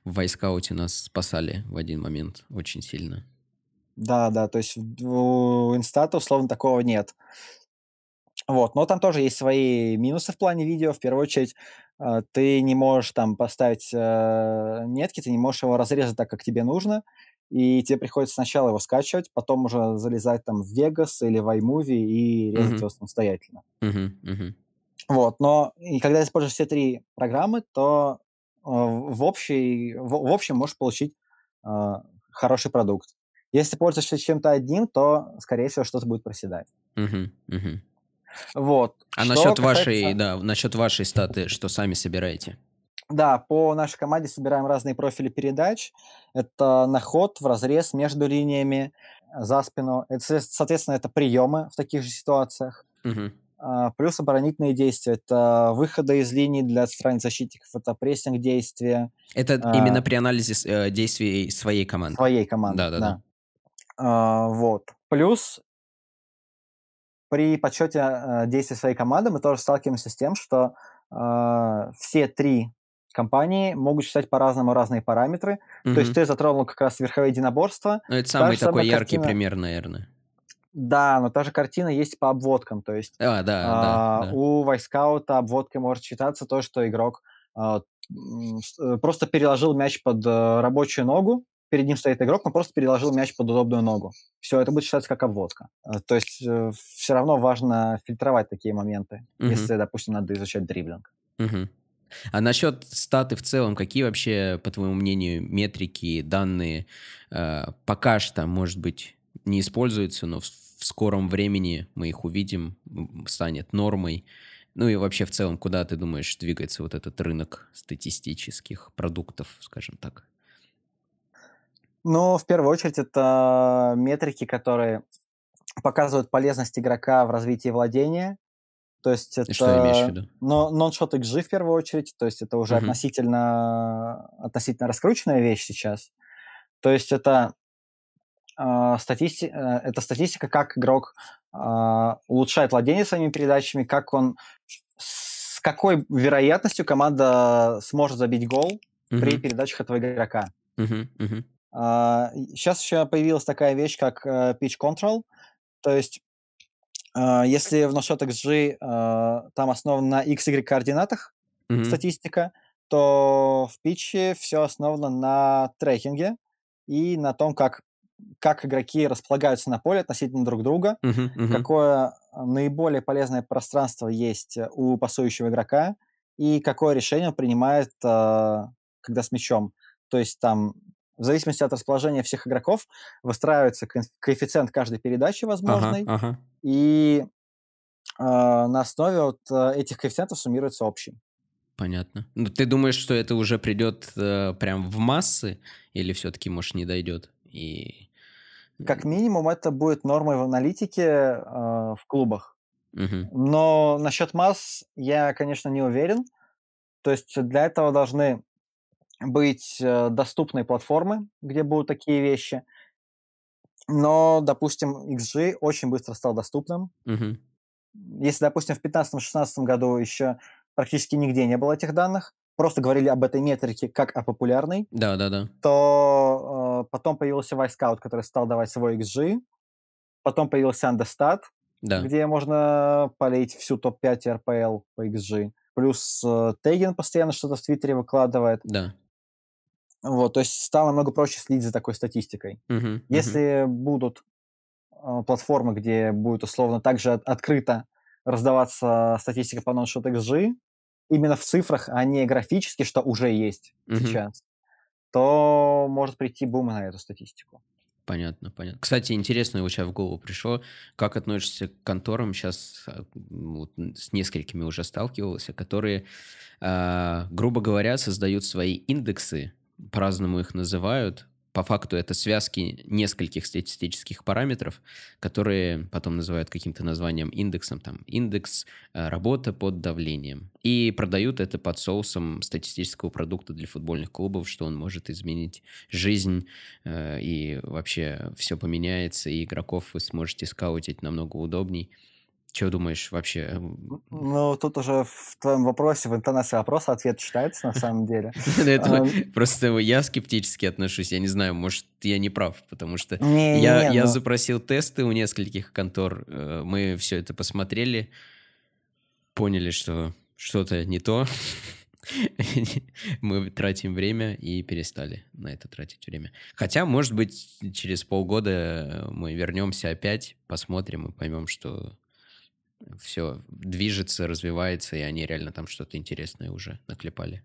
в Вайскауте нас спасали в один момент очень сильно. Да, да, то есть в у Инстата условно такого нет. Вот, но там тоже есть свои минусы в плане видео. В первую очередь, э, ты не можешь там поставить, э, метки, ты не можешь его разрезать так, как тебе нужно, и тебе приходится сначала его скачивать, потом уже залезать там в Vegas или в iMovie и резать Мгм. его самостоятельно. Мгм, мгм. Вот, но и когда используешь все 3 программы, то, э, в общей в в общем можешь получить, э, хороший продукт. Если пользуешься чем-то одним, то, скорее всего, что-то будет проседать. Мгм, мгм. Вот. А Что насчет вашей, касается да, насчет вашей статы, что сами собираете? Да, по нашей команде собираем разные профили передач. Это на ход, вразрез, между линиями, э, за спину. Это, соответ соответственно, это приемы в таких же ситуациях. А, плюс оборонительные действия. Это выходы из линий для отстранить защитников, это прессинг-действия, Это а именно при анализе э, действий своей команды? своей команды, Да-да-да. да. А, вот. Плюс при подсчете, э, действий своей команды мы тоже сталкиваемся с тем, что, а, все 3 компании могут считать по-разному разные параметры. То есть ты затронул как раз верховые единоборства. Ну, это Та самый же такой яркий картина пример, наверно. Да, но та же картина есть по обводкам. То есть, А, да, да, а, да. у вайскаута обводкой может считаться то, что игрок, а, э, просто переложил мяч под, э, рабочую ногу. Перед ним стоит игрок, он просто переложил мяч под удобную ногу. Всё, это будет считаться как обводка. Э, то есть, э, всё равно важно фильтровать такие моменты, Мгм. если, допустим, надо изучать дриблинг. Мгм. А насчет статы в целом, какие вообще, по твоему мнению, метрики, данные, э, пока что, может быть, не используются, но в в скором времени мы их увидим, станет нормой? Ну и вообще, в целом, куда, ты думаешь, двигается вот этот рынок статистических продуктов, скажем так? Ну, в первую очередь, это метрики, которые показывают полезность игрока в развитии владения. То есть И что имеешь в это виду? но ноншот XG в первую очередь. То есть это уже Мгм. относительно относительно раскрученная вещь сейчас. То есть это, а, статисти э, это статистика, как игрок, а, улучшает владение своими передачами, как он с какой вероятностью команда сможет забить гол при Мгм. передачах этого игрока. Мгм. А, и щас еще появилась такая вещь, как, э, pitch control. То есть, а, если в ноншот XG, а, там основано на X, Y координатах Мгм. статистика, то в питче всё основано на трекинге и на том, как как игроки располагаются на поле относительно друг друга, Мгм, мгм. какое наиболее полезное пространство есть у пасующего игрока и какое решение он принимает, а, когда с мячом. То есть там в зависимости от расположения всех игроков выстраивается коэф коэффициент каждой передачи Ага, возможной, ага. и, а, на основе вот, э, этих коэффициентов суммируется общий. Понятно. Ну, ты думаешь, что это уже придет, э, прям в массы или всё-таки, может, не дойдет? И, Как м минимум, это будет нормой в аналитике, а, в клубах. Мгм. Но насчет масс я, конечно, не уверен. То есть для этого должны быть, э, доступные платформы, где будут такие вещи. Но, допустим, XG очень быстро стал доступным. Мгм. Если, допустим, в 15-16 году еще практически нигде не было этих данных, просто говорили об этой метрике как о популярной, Да-да-да. то, э, потом появился Вайскаут, который стал давать свой XG. Потом появился Understat, Да. где можно полить всю топ-5 РПЛ по XG. Плюс, э, Тейген постоянно что-то в "Твиттере" выкладывает. Да. Вот, то есть стало намного проще следить за такой статистикой. Мгм. Если будут, а, платформы, где будет условно так же от открыто раздаваться статистика по XG именно в цифрах, а не графически, что уже есть Мгм. сейчас, то может прийти бум на эту статистику. Понятно, понятно. Кстати, интересно, вот щас в голову пришло, как относишься к конторам щас, а, вот с несколькими уже сталкивался, которые, а, грубо говоря, создают свои индексы, по-разному их называют. По факту это связки нескольких статистических параметров, которые потом называют каким-то названием индексом, там индекс, э, работа под давлением. И продают это под соусом статистического продукта для футбольных клубов, что он может изменить жизнь, э, и вообще всё поменяется, и игроков вы сможете скаутить намного удобней. Что думаешь вообще? Ну, тут уже в твоем вопросе, в интонации вопроса ответ читается на самом деле. [laughs] Просто я скептически отношусь. Я не знаю, может, я не прав, потому что я, ну, запросил тесты у нескольких контор, э, мы все это посмотрели, поняли, что что-то не то. [laughs] Мы тратим время и перестали на это тратить время. Хотя, может быть, через полгода мы вернемся опять, посмотрим и поймем, что все движется, развивается, и они реально там что-то интересное уже наклепали.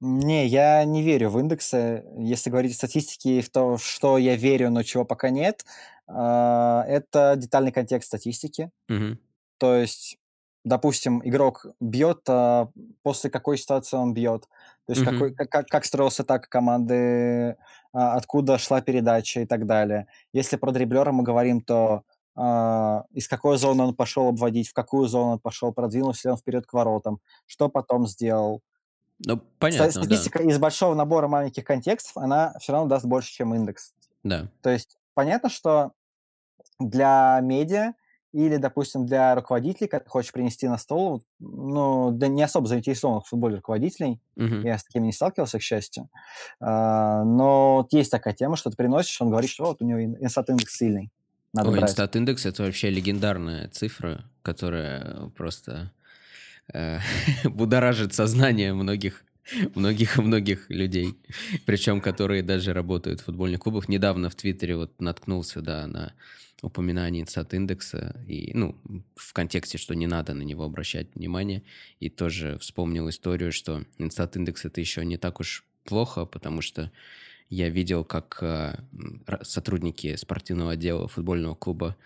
Не, я не верю в индексы. Если говорить о статистике в то, что я верю, но чего пока нет, а, это детальный контекст статистики. Мгм. То есть, допустим, игрок бьет, а после какой ситуации он бьет. То есть, какой, Мгм. как, как строилась атака команды, а, откуда шла передача и так далее. Если про дриблера мы говорим, то из какой зоны он пошел обводить, в какую зону он пошел, продвинулся ли он вперед к воротам, что потом сделал. Ну, понятно, да. Статистика из большого набора маленьких контекстов, она все равно даст больше, чем индекс. Да. То есть понятно, что для медиа или, допустим, для руководителей, когда ты хочешь принести на стол, ну, да не особо заинтересованных в футболе руководителей, Мгм. я с такими не сталкивался, к счастью, а, но вот есть такая тема, что ты приносишь, он говорит, что вот у него ин- инстат-индекс сильный, надо Ой, брать. индекс это вообще легендарная цифра, которая просто э, [laughs] будоражит сознание многих многих многих людей, причем которые даже работают в футбольных клубах. Недавно в Твиттере вот наткнулся, да, на упоминание InStat индекса и, ну, в контексте, что не надо на него обращать внимание, и тоже вспомнил историю, что InStat индекс это еще не так уж плохо, потому что я видел, как э, сотрудники спортивного отдела футбольного клуба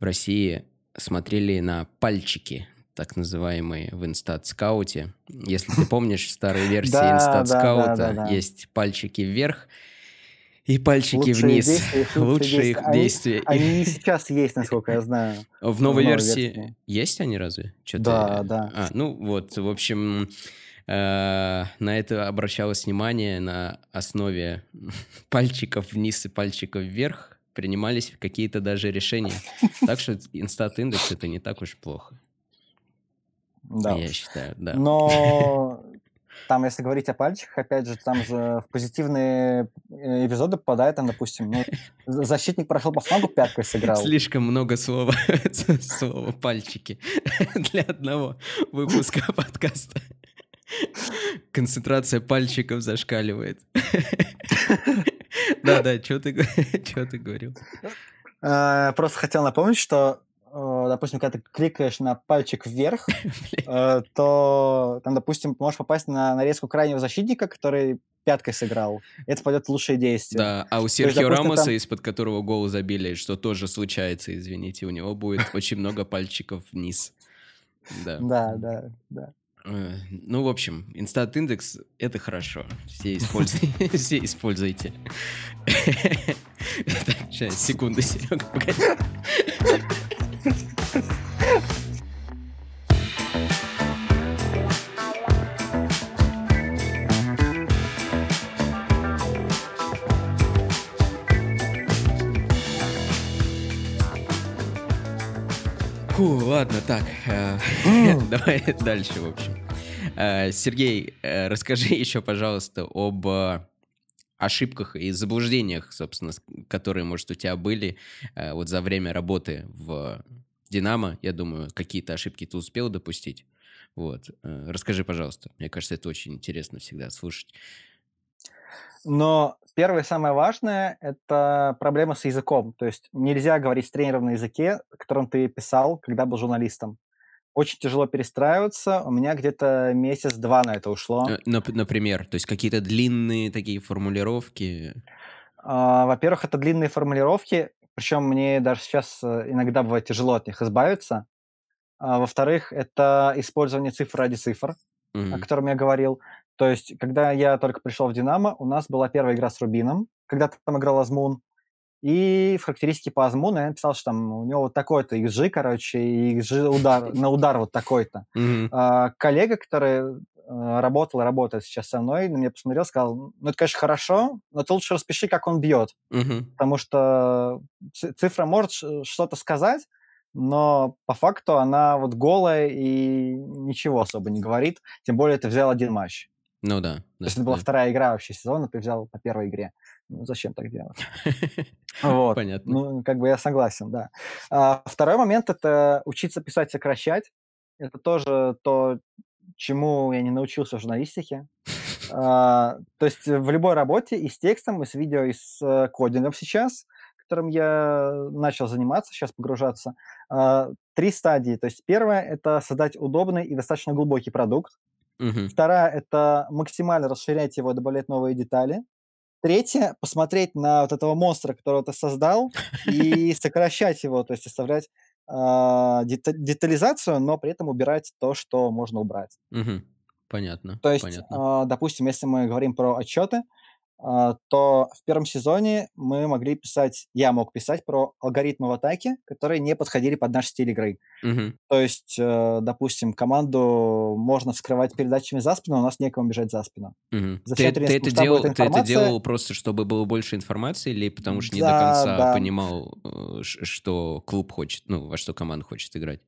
в России смотрели на пальчики, так называемые в InStat Scout е. Если ты помнишь старые версии Да, да, да, InStat Scout а, есть пальчики вверх и пальчики Лучшие вниз. действия, [laughs] лучшие Лучшие их действия. Они, и [laughs] сейчас есть, насколько я знаю, В в новой версии версии. есть они разве? Что-то... Да, да. А, ну вот, в общем, на это обращалось внимание на основе [laughs] пальчиков вниз и пальчиков вверх принимались какие-то даже решения. Так что инстат-индекс это не так уж плохо, Да я считаю, да. Но [laughs] там, если говорить о пальчиках, опять же, там же в позитивные э, эпизоды попадает, там, допустим, ну, за- защитник прошел по флангу, пяткой сыграл. Слишком много слова, [laughs] слова пальчики для одного выпуска подкаста. Концентрация пальчиков зашкаливает. Да-да, что [laughs] ты, говорил? Э, Просто хотел напомнить, что, э, допустим, когда ты кликаешь на пальчик вверх, [laughs] э, то там, допустим, можешь попасть на нарезку крайнего защитника, который пяткой сыграл. Это пойдет в лучшие действия. Да, а у Серхио Рамоса, там- из-под которого гол забили, что тоже случается, извините, у него будет [laughs] очень много пальчиков вниз. Да. Да, да, да. Э, Ну, в общем, инстат-индекс — это хорошо. Все используйте. [laughs] Все используйте. [laughs] Сейчас, секунду, Серега, погоди. Фу, ладно, так, э, [laughs] давай дальше, в общем. Э, Сергей, э, расскажи [laughs] еще, пожалуйста, об ошибках и заблуждениях, собственно, которые, может, у тебя были вот за время работы в Динамо. Я думаю, какие-то ошибки ты успел допустить. Вот. Расскажи, пожалуйста. Мне кажется, это очень интересно всегда слушать. Но первое самое важное– это проблема с языком. То есть нельзя говорить с тренером на языке, которым ты писал, когда был журналистом. Очень тяжело перестраиваться. У меня где-то месяц-два на это ушло. Э, нап- Например, то есть какие-то длинные такие формулировки. А, Во-первых, это длинные формулировки, причем мне даже сейчас э, иногда бывает тяжело от них избавиться. А, Во-вторых, это использование цифр ради цифр, о Мгм. котором я говорил. То есть, когда я только пришел в «Динамо», у нас была первая игра с Рубином, когда там играл Азмун, и в характеристике по Азмуну я написал, что там у него вот такой-то XG, короче, и XG удар, на удар вот такой-то. Мгм. А, коллега, который э, работал и работает сейчас со мной, на меня посмотрел, сказал, ну, это, конечно, хорошо, но ты лучше распиши, как он бьет, Мгм. потому что ци- цифра может что-то сказать, но по факту она вот голая и ничего особо не говорит. Тем более ты взял один матч. Ну да. То да, есть это была да. вторая игра вообще сезона, ты взял по первой игре. Ну, зачем так делать? [laughs] Вот. Понятно. Ну, как бы я согласен, да. А, второй момент– это учиться писать, сокращать. Это тоже то, чему я не научился в журналистике. [laughs] А, то есть в любой работе и с текстом, и с видео, и с э, кодингом сейчас, которым я начал заниматься, сейчас погружаться, а, три стадии. То есть первая– это создать удобный и достаточно глубокий продукт. Мгм. Вторая– это максимально расширять его, добавлять новые детали. Третье– посмотреть на вот этого монстра, которого ты создал, и сокращать его, то есть оставлять а, дета- детализацию, но при этом убирать то, что можно убрать. Понятно. То есть, Понятно. а, допустим, если мы говорим про отчеты, то в первом сезоне мы могли писать, я мог писать про алгоритмы в атаке, которые не подходили под наш стиль игры. Мгм. То есть, э, допустим, команду можно вскрывать передачами за спину, а у нас некому бежать за спину. Зачем Ты, ты это делал, ты это делал просто, чтобы было больше информации, или потому что не до Да, конца да. понимал, э, что клуб хочет, ну, во что команда хочет играть?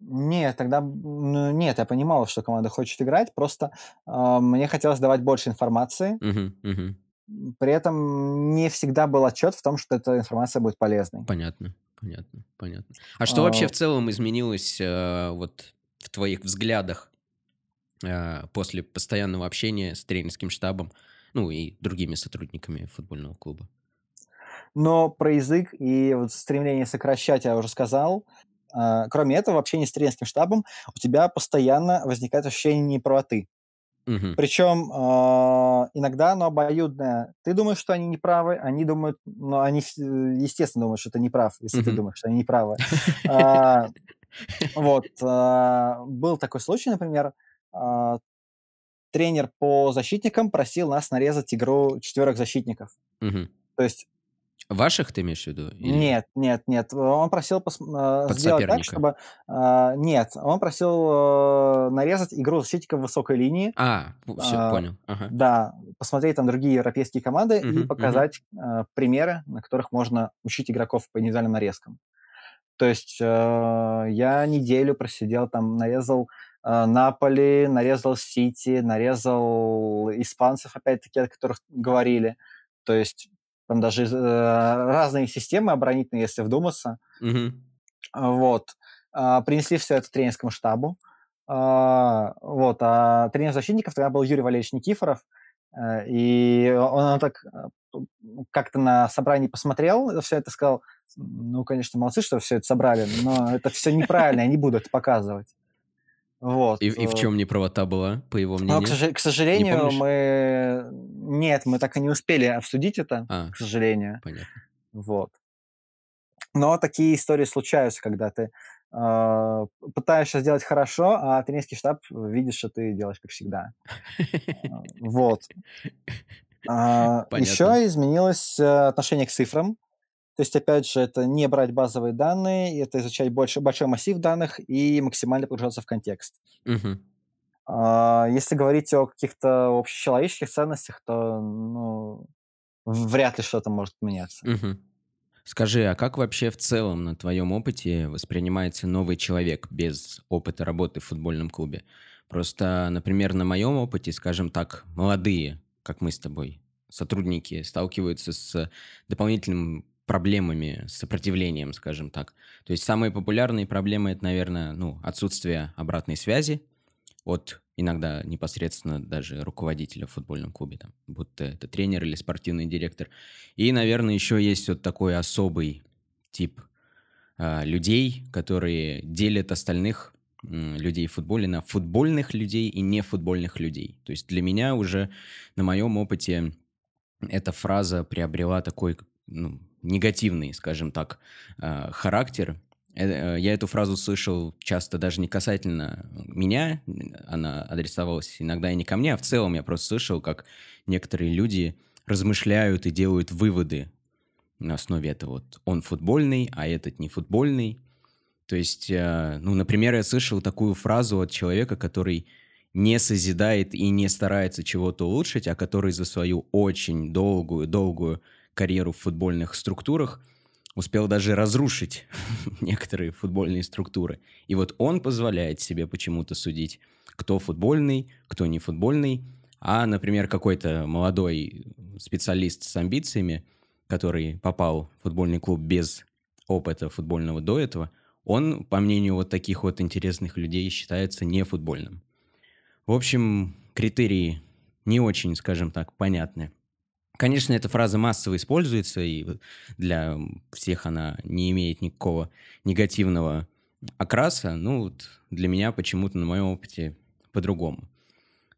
Нет, тогда, ну, нет, я понимал, что команда хочет играть, просто а, мне хотелось давать больше информации. Мгм, мгм. При этом не всегда был отчет в том, что эта информация будет полезной. Понятно, понятно, понятно. А что вообще А, в целом изменилось э, вот в твоих взглядах э, после постоянного общения с тренерским штабом, ну и другими сотрудниками футбольного клуба? Но про язык и вот стремление сокращать я уже сказал. А, Кроме этого, в общении с тренерским штабом у тебя постоянно возникает ощущение неправоты. Мгм. Причем а, иногда оно обоюдное. Ты думаешь, что они неправы, они думают, но они, э, естественно, думают, что ты не прав, если ты Мгм. думаешь, что они неправы. [laughs] А, Вот. Был такой случай, например, тренер по защитникам просил нас нарезать игру четверых защитников. То есть Ваших ты имеешь в виду? Или нет, нет, нет, он просил пос- а, сделать так, чтобы... а, Нет, он просил э, нарезать игру защитников высокой линии, А, все, а, понял. Ага. Да, посмотреть там другие европейские команды Мгм, и показать э, примеры, на которых можно учить игроков по индивидуальным нарезкам. То есть э, я неделю просидел там, нарезал Наполи, нарезал Сити, нарезал испанцев, опять-таки, о которых говорили. То есть там даже э, разные системы оборонительные, если вдуматься. А, Вот. А, Принесли все это тренерскому штабу. А, Вот. А тренер защитников тогда был Юрий Валерьевич Никифоров. Э, И он, он так э, как-то на собрании посмотрел все это, сказал, ну, конечно, молодцы, что все это собрали, но это все неправильно, я не буду это показывать. Вот. И, и в э, чем неправота была, по его Но, к, мнению? соже- к сожалению, помнишь? мы... Нет, мы так и не успели обсудить это, А, к сожалению. понятно. Вот. Но такие истории случаются, когда ты а, пытаешься сделать хорошо, а тренерский штаб видит, что ты делаешь как всегда. А, Вот. А, Еще изменилось э, отношение к цифрам. То есть, опять же, это не брать базовые данные, это изучать больше, большой массив данных и максимально погружаться в контекст. Мгм. А, Если говорить о каких-то общечеловеческих ценностях, то ну, вряд ли что-то может поменяться. Мгм. Скажи, а как вообще в целом на твоем опыте воспринимается новый человек без опыта работы в футбольном клубе? Просто, например, на моем опыте, скажем так, молодые, как мы с тобой, сотрудники, сталкиваются с дополнительными проблемами, с сопротивлением, скажем так. То есть самые популярные проблемы это, наверное, ну, отсутствие обратной связи от иногда непосредственно даже руководителя в футбольном клубе, там, будто это тренер или спортивный директор. И, наверное, еще есть вот такой особый тип а, людей, которые делят остальных людей в футболе на футбольных людей и нефутбольных людей. То есть для меня уже на моем опыте эта фраза приобрела такой ну, негативный, скажем так, а, характер. Э, э, Я эту фразу слышал часто даже не касательно меня, она адресовалась иногда и не ко мне, а в целом я просто слышал, как некоторые люди размышляют и делают выводы на основе этого. Вот он футбольный, а этот не футбольный. То есть, э, ну, например, я слышал такую фразу от человека, который не созидает и не старается чего-то улучшить, а который за свою очень долгую-долгую карьеру в футбольных структурах успел даже разрушить [laughs] некоторые футбольные структуры. И вот он позволяет себе почему-то судить, кто футбольный, кто не футбольный. А, например, какой-то молодой специалист с амбициями, который попал в футбольный клуб без опыта футбольного до этого, он, по мнению вот таких вот интересных людей, считается не футбольным. В общем, критерии не очень, скажем так, понятны. Конечно, эта фраза массово используется, и для всех она не имеет никакого негативного окраса. Ну, вот для меня почему-то на моем опыте по-другому.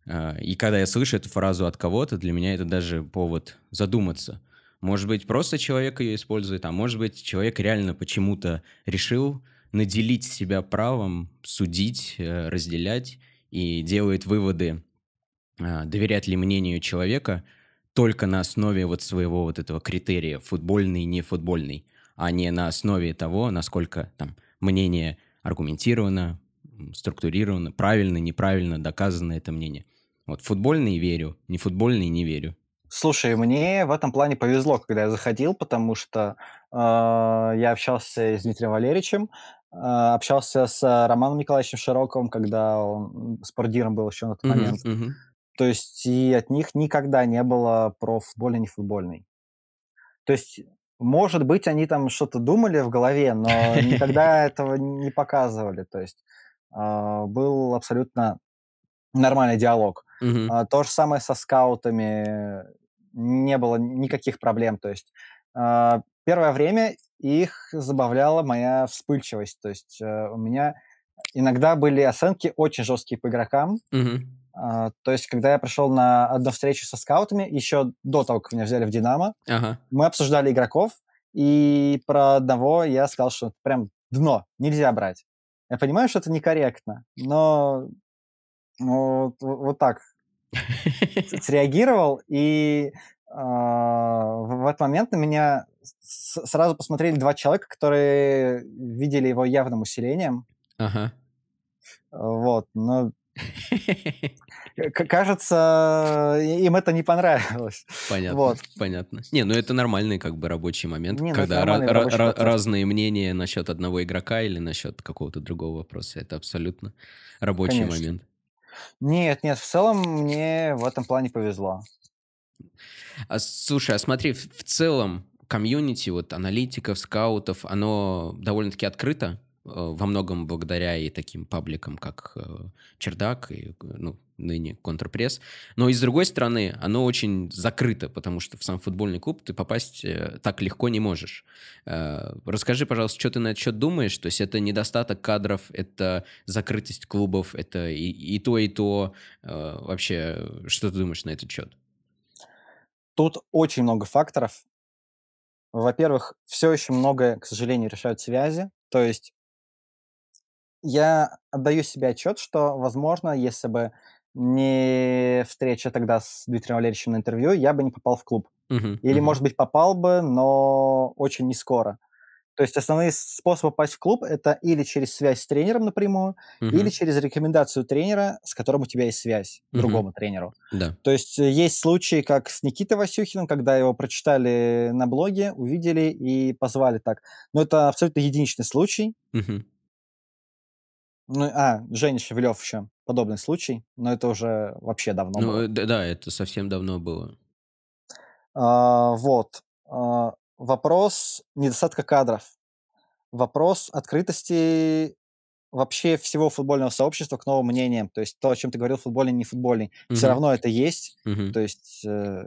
А, и когда я слышу эту фразу от кого-то, для меня это даже повод задуматься. Может быть, просто человек ее использует, а может быть, человек реально почему-то решил наделить себя правом судить, э, разделять и делает выводы, а, доверять ли мнению человека – только на основе вот своего вот этого критерия футбольный, не футбольный, а не на основе того, насколько там мнение аргументировано, структурировано, правильно, неправильно доказано это мнение. Вот футбольный верю, не футбольный не верю. Слушай, мне в этом плане повезло, когда я заходил, потому что э, я общался с Дмитрием Валерьевичем, э, общался с Романом Николаевичем Широковым, когда он спортдиром был еще на тот момент. мгм. То есть и от них никогда не было про футбольный, не футбольный. То есть, может быть, они там что-то думали в голове, но никогда [laughs] этого не показывали. То есть а, был абсолютно нормальный диалог. А, То же самое со скаутами. Не было никаких проблем. То есть а, первое время их забавляла моя вспыльчивость. То есть э, у меня иногда были оценки очень жесткие по игрокам. Мгм. А, то есть, когда я пришел на одну встречу со скаутами, еще до того, как меня взяли в «Динамо», Ага. мы обсуждали игроков, и про одного я сказал, что прям дно, нельзя брать. Я понимаю, что это некорректно, но ну, вот, вот так [laughs] среагировал, и а, в этот момент на меня сразу посмотрели два человека, которые видели его явным усилением. Ага. Вот, но [laughs] к- кажется, им это не понравилось. Понятно, Вот. понятно. Не, ну это нормальный как бы рабочий момент, Не, ну когда ра- рабочий ра- разные мнения насчет одного игрока или насчет какого-то другого вопроса. Это абсолютно рабочий Конечно. момент. Нет, нет, в целом мне в этом плане повезло. А слушай, а смотри, в, в целом комьюнити вот аналитиков, скаутов, оно довольно-таки открыто, э, во многом благодаря и таким пабликам, как э, Чердак и, э, ну, ныне Контрпресс. Но и с другой стороны, оно очень закрыто, потому что в сам футбольный клуб ты попасть э, так легко не можешь. Э, Расскажи, пожалуйста, что ты на этот счет думаешь? То есть это недостаток кадров, это закрытость клубов, это и, и то, и то. Э, Вообще, что ты думаешь на этот счет? Тут очень много факторов. Во-первых, все еще многое, к сожалению, решают связи. То есть я отдаю себе отчет, что, возможно, если бы не встреча тогда с Дмитрием Валерьевичем на интервью, я бы не попал в клуб. Мгм, Или, мгм. может быть, попал бы, но очень не скоро. То есть основные способы попасть в клуб– это или через связь с тренером напрямую, или Мгм. через рекомендацию тренера, с которым у тебя есть связь, Мгм. другому тренеру. Да. То есть э, есть случаи, как с Никитой Васюхиным, когда его прочитали на блоге, увидели и позвали так. Но это абсолютно единичный случай. Мгм. Ну, а, Женя Шевелев еще подобный случай, но это уже вообще давно Ну, было. э, да, да, это совсем давно было. А, вот. А, вопрос недостатка кадров. Вопрос открытости вообще всего футбольного сообщества к новым мнениям. То есть то, о чем ты говорил, футбольный, не футбольный. Все Мгм. равно это есть. Мгм. То есть э,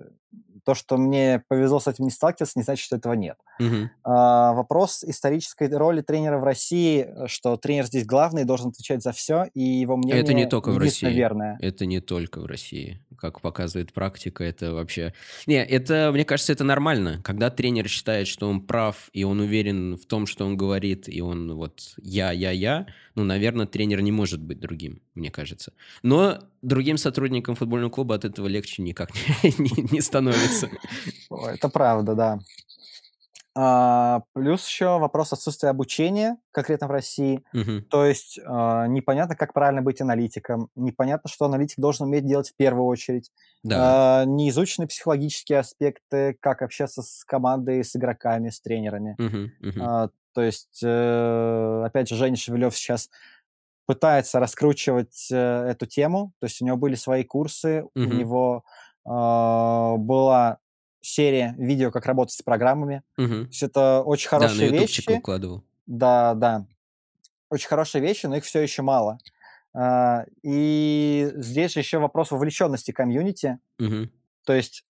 то, что мне повезло с этим не сталкиваться, не значит, что этого нет. Мгм. А, вопрос исторической роли тренера в России, э, что тренер здесь главный, должен отвечать за все, и его мнение Это не только в России. верное. Это не только в России. Как показывает практика, это вообще... Не, это, мне кажется, это нормально. Когда тренер считает, что он прав, и он уверен в том, что он говорит, и он вот я, я, я, ну, наверное, тренер не может быть другим, мне кажется. Но другим сотрудникам футбольного клуба от этого легче никак [laughs] не, не- становится. Это правда, да. А, плюс еще вопрос отсутствия обучения конкретно в России. Мгм. То есть, а, непонятно, как правильно быть аналитиком, непонятно, что аналитик должен уметь делать в первую очередь. Да. А, не изучены психологические аспекты, как общаться с командой, с игроками, с тренерами. Мгм, мгм. А, то есть, э, опять же, Женя Шевелев сейчас пытается раскручивать, э, эту тему. То есть у него были свои курсы, у Мгм. него, а, была серия видео, как работать с программами. Мгм. То есть это очень Да, на хорошие ютубчик вещи. выкладывал. Да, да. Очень хорошие вещи, но их все еще мало. А, и здесь же еще вопрос вовлеченности комьюнити. Мгм. То есть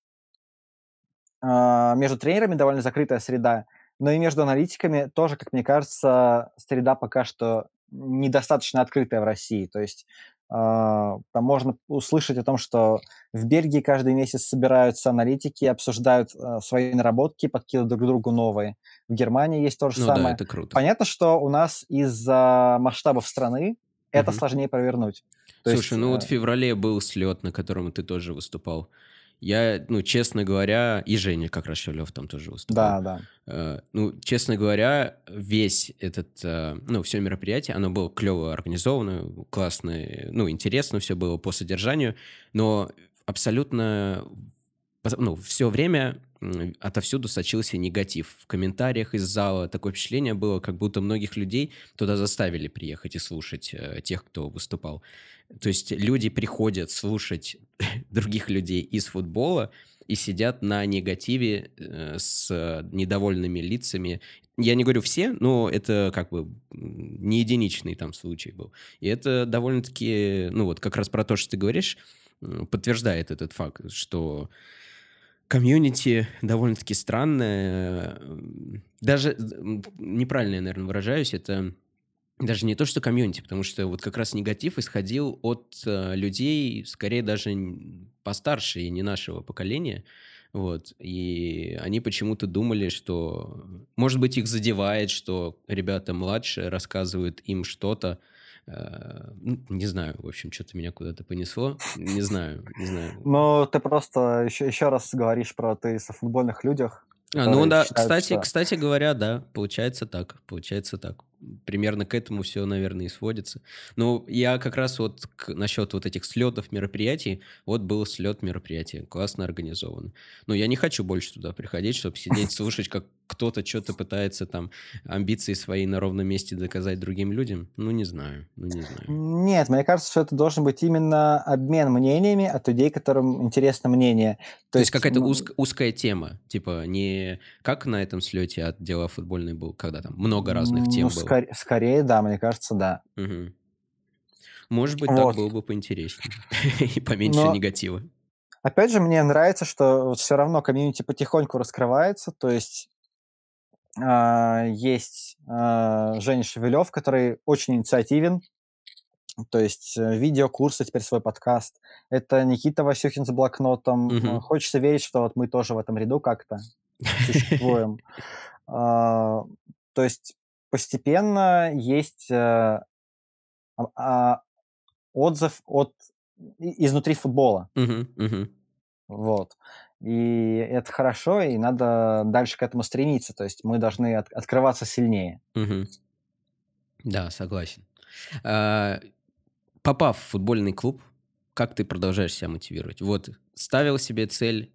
а, между тренерами довольно закрытая среда, но и между аналитиками тоже, как мне кажется, среда пока что недостаточно открытая в России. То есть а, там можно услышать о том, что в Бельгии каждый месяц собираются аналитики, обсуждают а, свои наработки, подкидывают друг другу новые. В Германии есть то же Ну да, самое. это круто. Понятно, что у нас из-за масштабов страны это Мгм. сложнее провернуть. То Слушай, есть, ну вот э, в феврале был слет, на котором ты тоже выступал. Я, ну, честно говоря, и Женя как раз Шевлев там тоже выступал. да, да. Э, ну, честно говоря, весь этот, э, ну, все мероприятие, оно было клево организовано, классно, ну, интересно все было по содержанию, но абсолютно, ну, все время отовсюду сочился негатив. В комментариях из зала такое впечатление было, как будто многих людей туда заставили приехать и слушать э, тех, кто выступал. То есть люди приходят слушать [laughs] других людей из футбола, и сидят на негативе э, с недовольными лицами. Я не говорю все, но это как бы не единичный там случай был. И это довольно-таки, ну вот как раз про то, что ты говоришь, подтверждает этот факт, что комьюнити довольно-таки странное. м, Даже м, неправильно я, наверное, выражаюсь, это даже не то, что комьюнити, потому что вот как раз негатив исходил от э, людей, скорее даже постарше и не нашего поколения. Вот. И они почему-то думали, что, может быть, их задевает, что ребята младше рассказывают им что-то. Э, ну, не знаю, в общем, что-то меня куда-то понесло. Не знаю, не знаю. Ну, ты просто еще, еще раз говоришь про ты о футбольных людях, А, ну да, считают, кстати, что... кстати говоря, да, получается так, получается так. Примерно к этому все, наверное, и сводится. Ну, я как раз вот к- насчет вот этих слетов мероприятий, вот был слет мероприятия, классно организован. Но я не хочу больше туда приходить, чтобы сидеть, [laughs] слушать, как кто-то что-то пытается там амбиции свои на ровном месте доказать другим людям. Ну, не знаю, ну, не знаю. Нет, мне кажется, что это должен быть именно обмен мнениями от людей, которым интересно мнение. То есть какая-то м, узк- узкая тема, типа не как на этом слете от дела футбольный был, когда там много разных ну, тем было. скор- скорее, да, мне кажется, да. Мгм. Может быть, так Вот. было бы поинтереснее. [laughs] И поменьше Но, негатива. опять же, мне нравится, что все равно комьюнити потихоньку раскрывается, то есть а, есть а, Женя Шевелев, который очень инициативен, то есть э, видеокурсы, теперь свой подкаст. Это Никита Васюхин с блокнотом. Мгм. Хочется верить, что вот мы тоже в этом ряду как-то [laughs] существуем. А, То есть постепенно есть э, отзыв от изнутри футбола. Вот. И это хорошо, и надо дальше к этому стремиться. То есть мы должны от- открываться сильнее. Мгм. Да, согласен. А, Попав в футбольный клуб, как ты продолжаешь себя мотивировать? Вот ставил себе цель,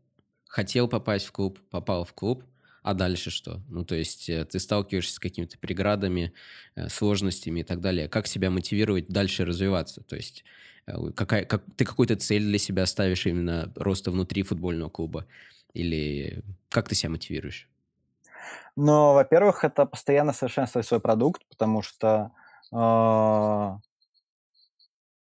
хотел попасть в клуб, попал в клуб, а дальше что? Ну, то есть э, ты сталкиваешься с какими-то преградами, э, сложностями и так далее. Как себя мотивировать дальше развиваться? То есть э, какая, как, ты какую-то цель для себя ставишь именно роста внутри футбольного клуба? Или как ты себя мотивируешь? Но, во-первых, это постоянно совершенствовать свой продукт, потому что а,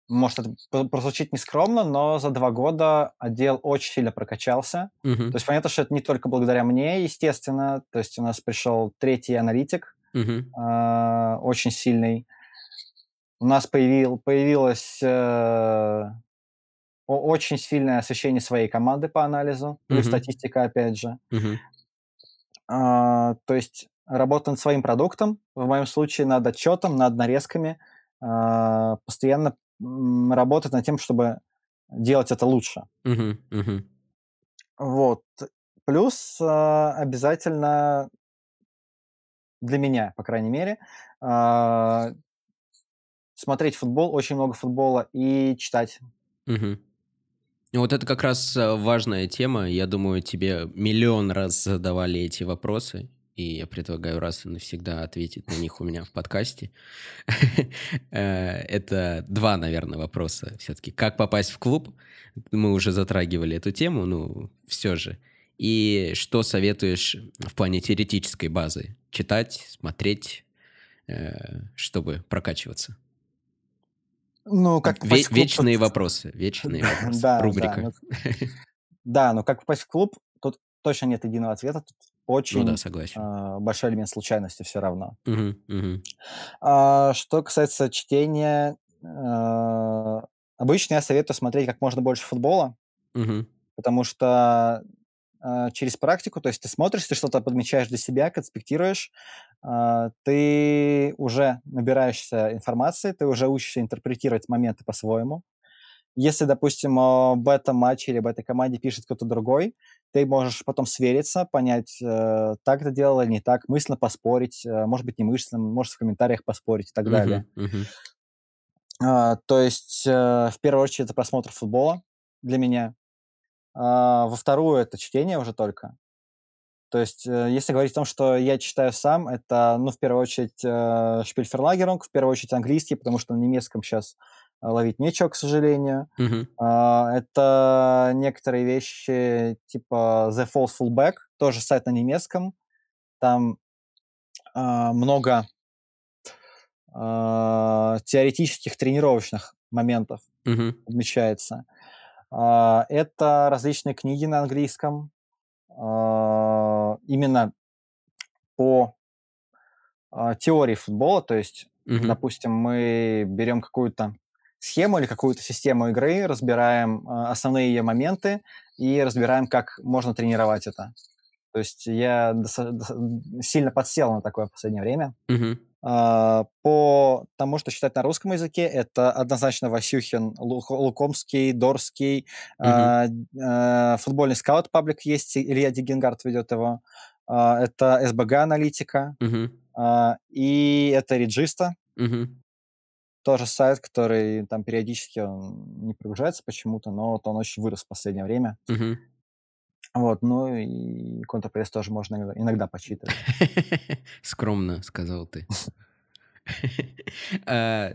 может это прозвучит нескромно, но за два года отдел очень сильно прокачался. Мгм, То есть понятно, что это не только благодаря мне, естественно. То есть у нас пришел третий аналитик, мгм, а, очень сильный. У нас появил, появилось э, очень сильное освещение своей команды по анализу, плюс мгм, статистика, опять же. мгм, А, то есть работа над своим продуктом, в моем случае над отчетом, над нарезками, а, постоянно работать над тем, чтобы делать это лучше. Вот. Плюс а, обязательно для меня, по крайней мере, а, смотреть футбол, очень много футбола и читать. Мгм. Вот это как раз э, важная тема. Я думаю, тебе миллион раз задавали эти вопросы, и я предлагаю раз и навсегда ответить на них у меня в подкасте. [laughs] Э, это два, наверное, вопроса все-таки. Как попасть в клуб? Мы уже затрагивали эту тему, ну, все же. И что советуешь в плане теоретической базы? Читать, смотреть, э, чтобы прокачиваться? Ну, как Ве- клуб? вечные тут- вопросы, вечные [laughs] вопросы. Да, да, Рубрика. ну, Да, но как попасть в клуб, тут точно нет единого ответа. Тут Ну да, очень согласен. а, большой элемент случайности все равно. Мгм, мгм, А, что касается чтения, а, обычно я советую смотреть как можно больше футбола, мгм, потому что а, через практику, то есть ты смотришь, ты что-то подмечаешь для себя, конспектируешь, а, ты уже набираешься информации, ты уже учишься интерпретировать моменты по-своему. Если, допустим, об этом матче или об этой команде пишет кто-то другой, ты можешь потом свериться, понять, э, так это делал или не так, мысленно поспорить, э, может быть, не мысленно, может, в комментариях поспорить и так далее. мгм, мгм. А, то есть, э, в первую очередь, это просмотр футбола для меня. А, во вторую это чтение уже только. То есть, э, если говорить о том, что я читаю сам, это, ну, в первую очередь, э, Шпильферлагерунг, в первую очередь английский, потому что на немецком сейчас ловить нечего, к сожалению. А, это некоторые вещи типа The False Fullback, тоже сайт на немецком. Там а, много а, теоретических тренировочных моментов мгм, отмечается. Это различные книги на английском, именно по теории футбола. То есть, мгм, допустим, мы берем какую-то схему или какую-то систему игры, разбираем а, основные ее моменты и разбираем, как можно тренировать это. То есть я сильно подсел на такое в последнее время. А, По тому, что читать на русском языке, это однозначно Васюхин, Лукомский, Дорский, а, футбольный скаут паблик есть, Илья Дигенгард ведет его, это СБГ аналитика, мгм, а, и это Реджиста, мгм. Тоже сайт, который там периодически он не прогружается почему-то, но вот он очень вырос в последнее время. Мгм. Вот, ну и контрпресс тоже можно иногда, иногда почитывать. [laughs] Скромно, сказал ты. А,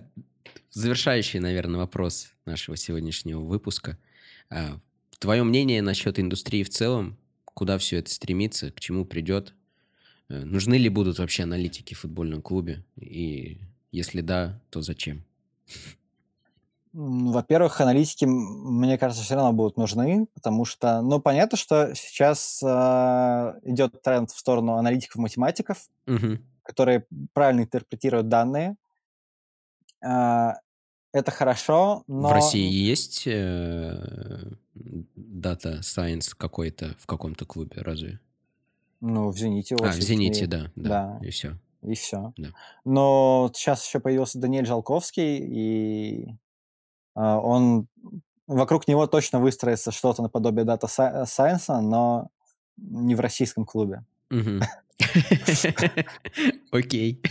Завершающий, наверное, вопрос нашего сегодняшнего выпуска. А, Твое мнение насчет индустрии в целом? Куда все это стремится? К чему придет? Э, Нужны ли будут вообще аналитики в футбольном клубе? И если да, то зачем? Во-первых, аналитики, мне кажется, все равно будут нужны, потому что, ну, понятно, что сейчас а, идет тренд в сторону аналитиков-математиков, Мгм. которые правильно интерпретируют данные. А, Это хорошо, В но России есть дата сайенс какой-то в каком-то клубе, разве? ну, в «Зените» А, в Зените, да, да, Да, и все. И все. Да. Но сейчас еще появился Даниэль Жалковский, и а, он вокруг него точно выстроится что-то наподобие дата сайенса, но не в российском клубе. [laughs] Окей.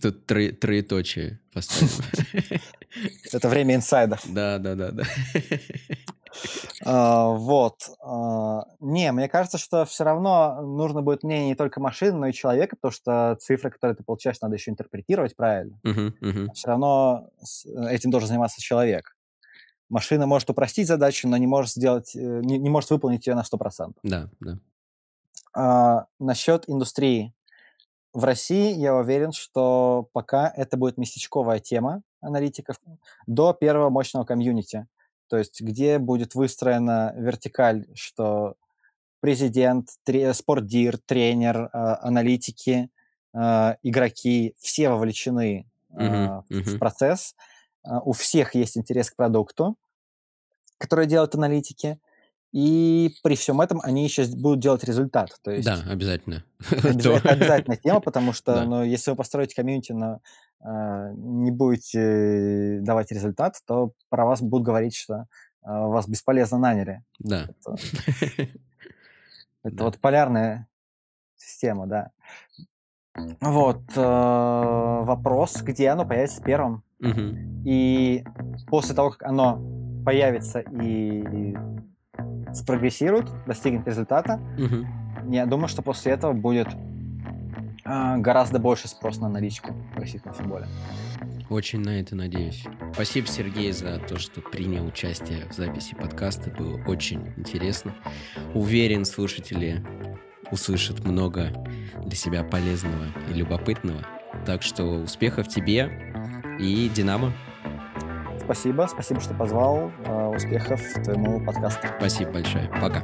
Тут троеточие поставим. Это время инсайдов. Да, да, да, да. А, Вот. а, Не, мне кажется, что все равно нужно будет мнение не только машины, но и человека, потому что цифры, которые ты получаешь, надо еще интерпретировать правильно. Все равно с- этим должен заниматься человек. Машина может упростить задачу, но не может сделать, э, не, не может выполнить ее на 100%. Да, да. А, насчет индустрии. В России я уверен, что пока это будет местечковая тема аналитиков до первого мощного комьюнити. То есть где будет выстроена вертикаль, что президент, тре- спортдир, тренер, а, аналитики, а, игроки, все вовлечены Мгм, а, в процесс. А, У всех есть интерес к продукту, который делают аналитики. И при всем этом они еще будут делать результат. То есть Да, обязательно. [laughs] [laughs] Обяз- То- Это обязательная тема, потому [laughs] что, ну, если вы построите комьюнити, но а, не будете давать результат, то про вас будут говорить, что а, вас бесполезно наняли. Да. Это, это Да. вот полярная систему, да. Вот, э, вопрос, где оно появится первым. Мгм. И после того, как оно появится и спрогрессирует, достигнет результата, Мгм. я думаю, что после этого будет а, гораздо больше спрос на наличку в российском футболе. Очень на это надеюсь. Спасибо, Сергей, за то, что принял участие в записи подкаста. Было очень интересно. Уверен, слушатели услышат много для себя полезного и любопытного. Так что успехов тебе и Динамо. Спасибо, спасибо, что позвал. А, Успехов твоему подкасту. Спасибо большое. Пока.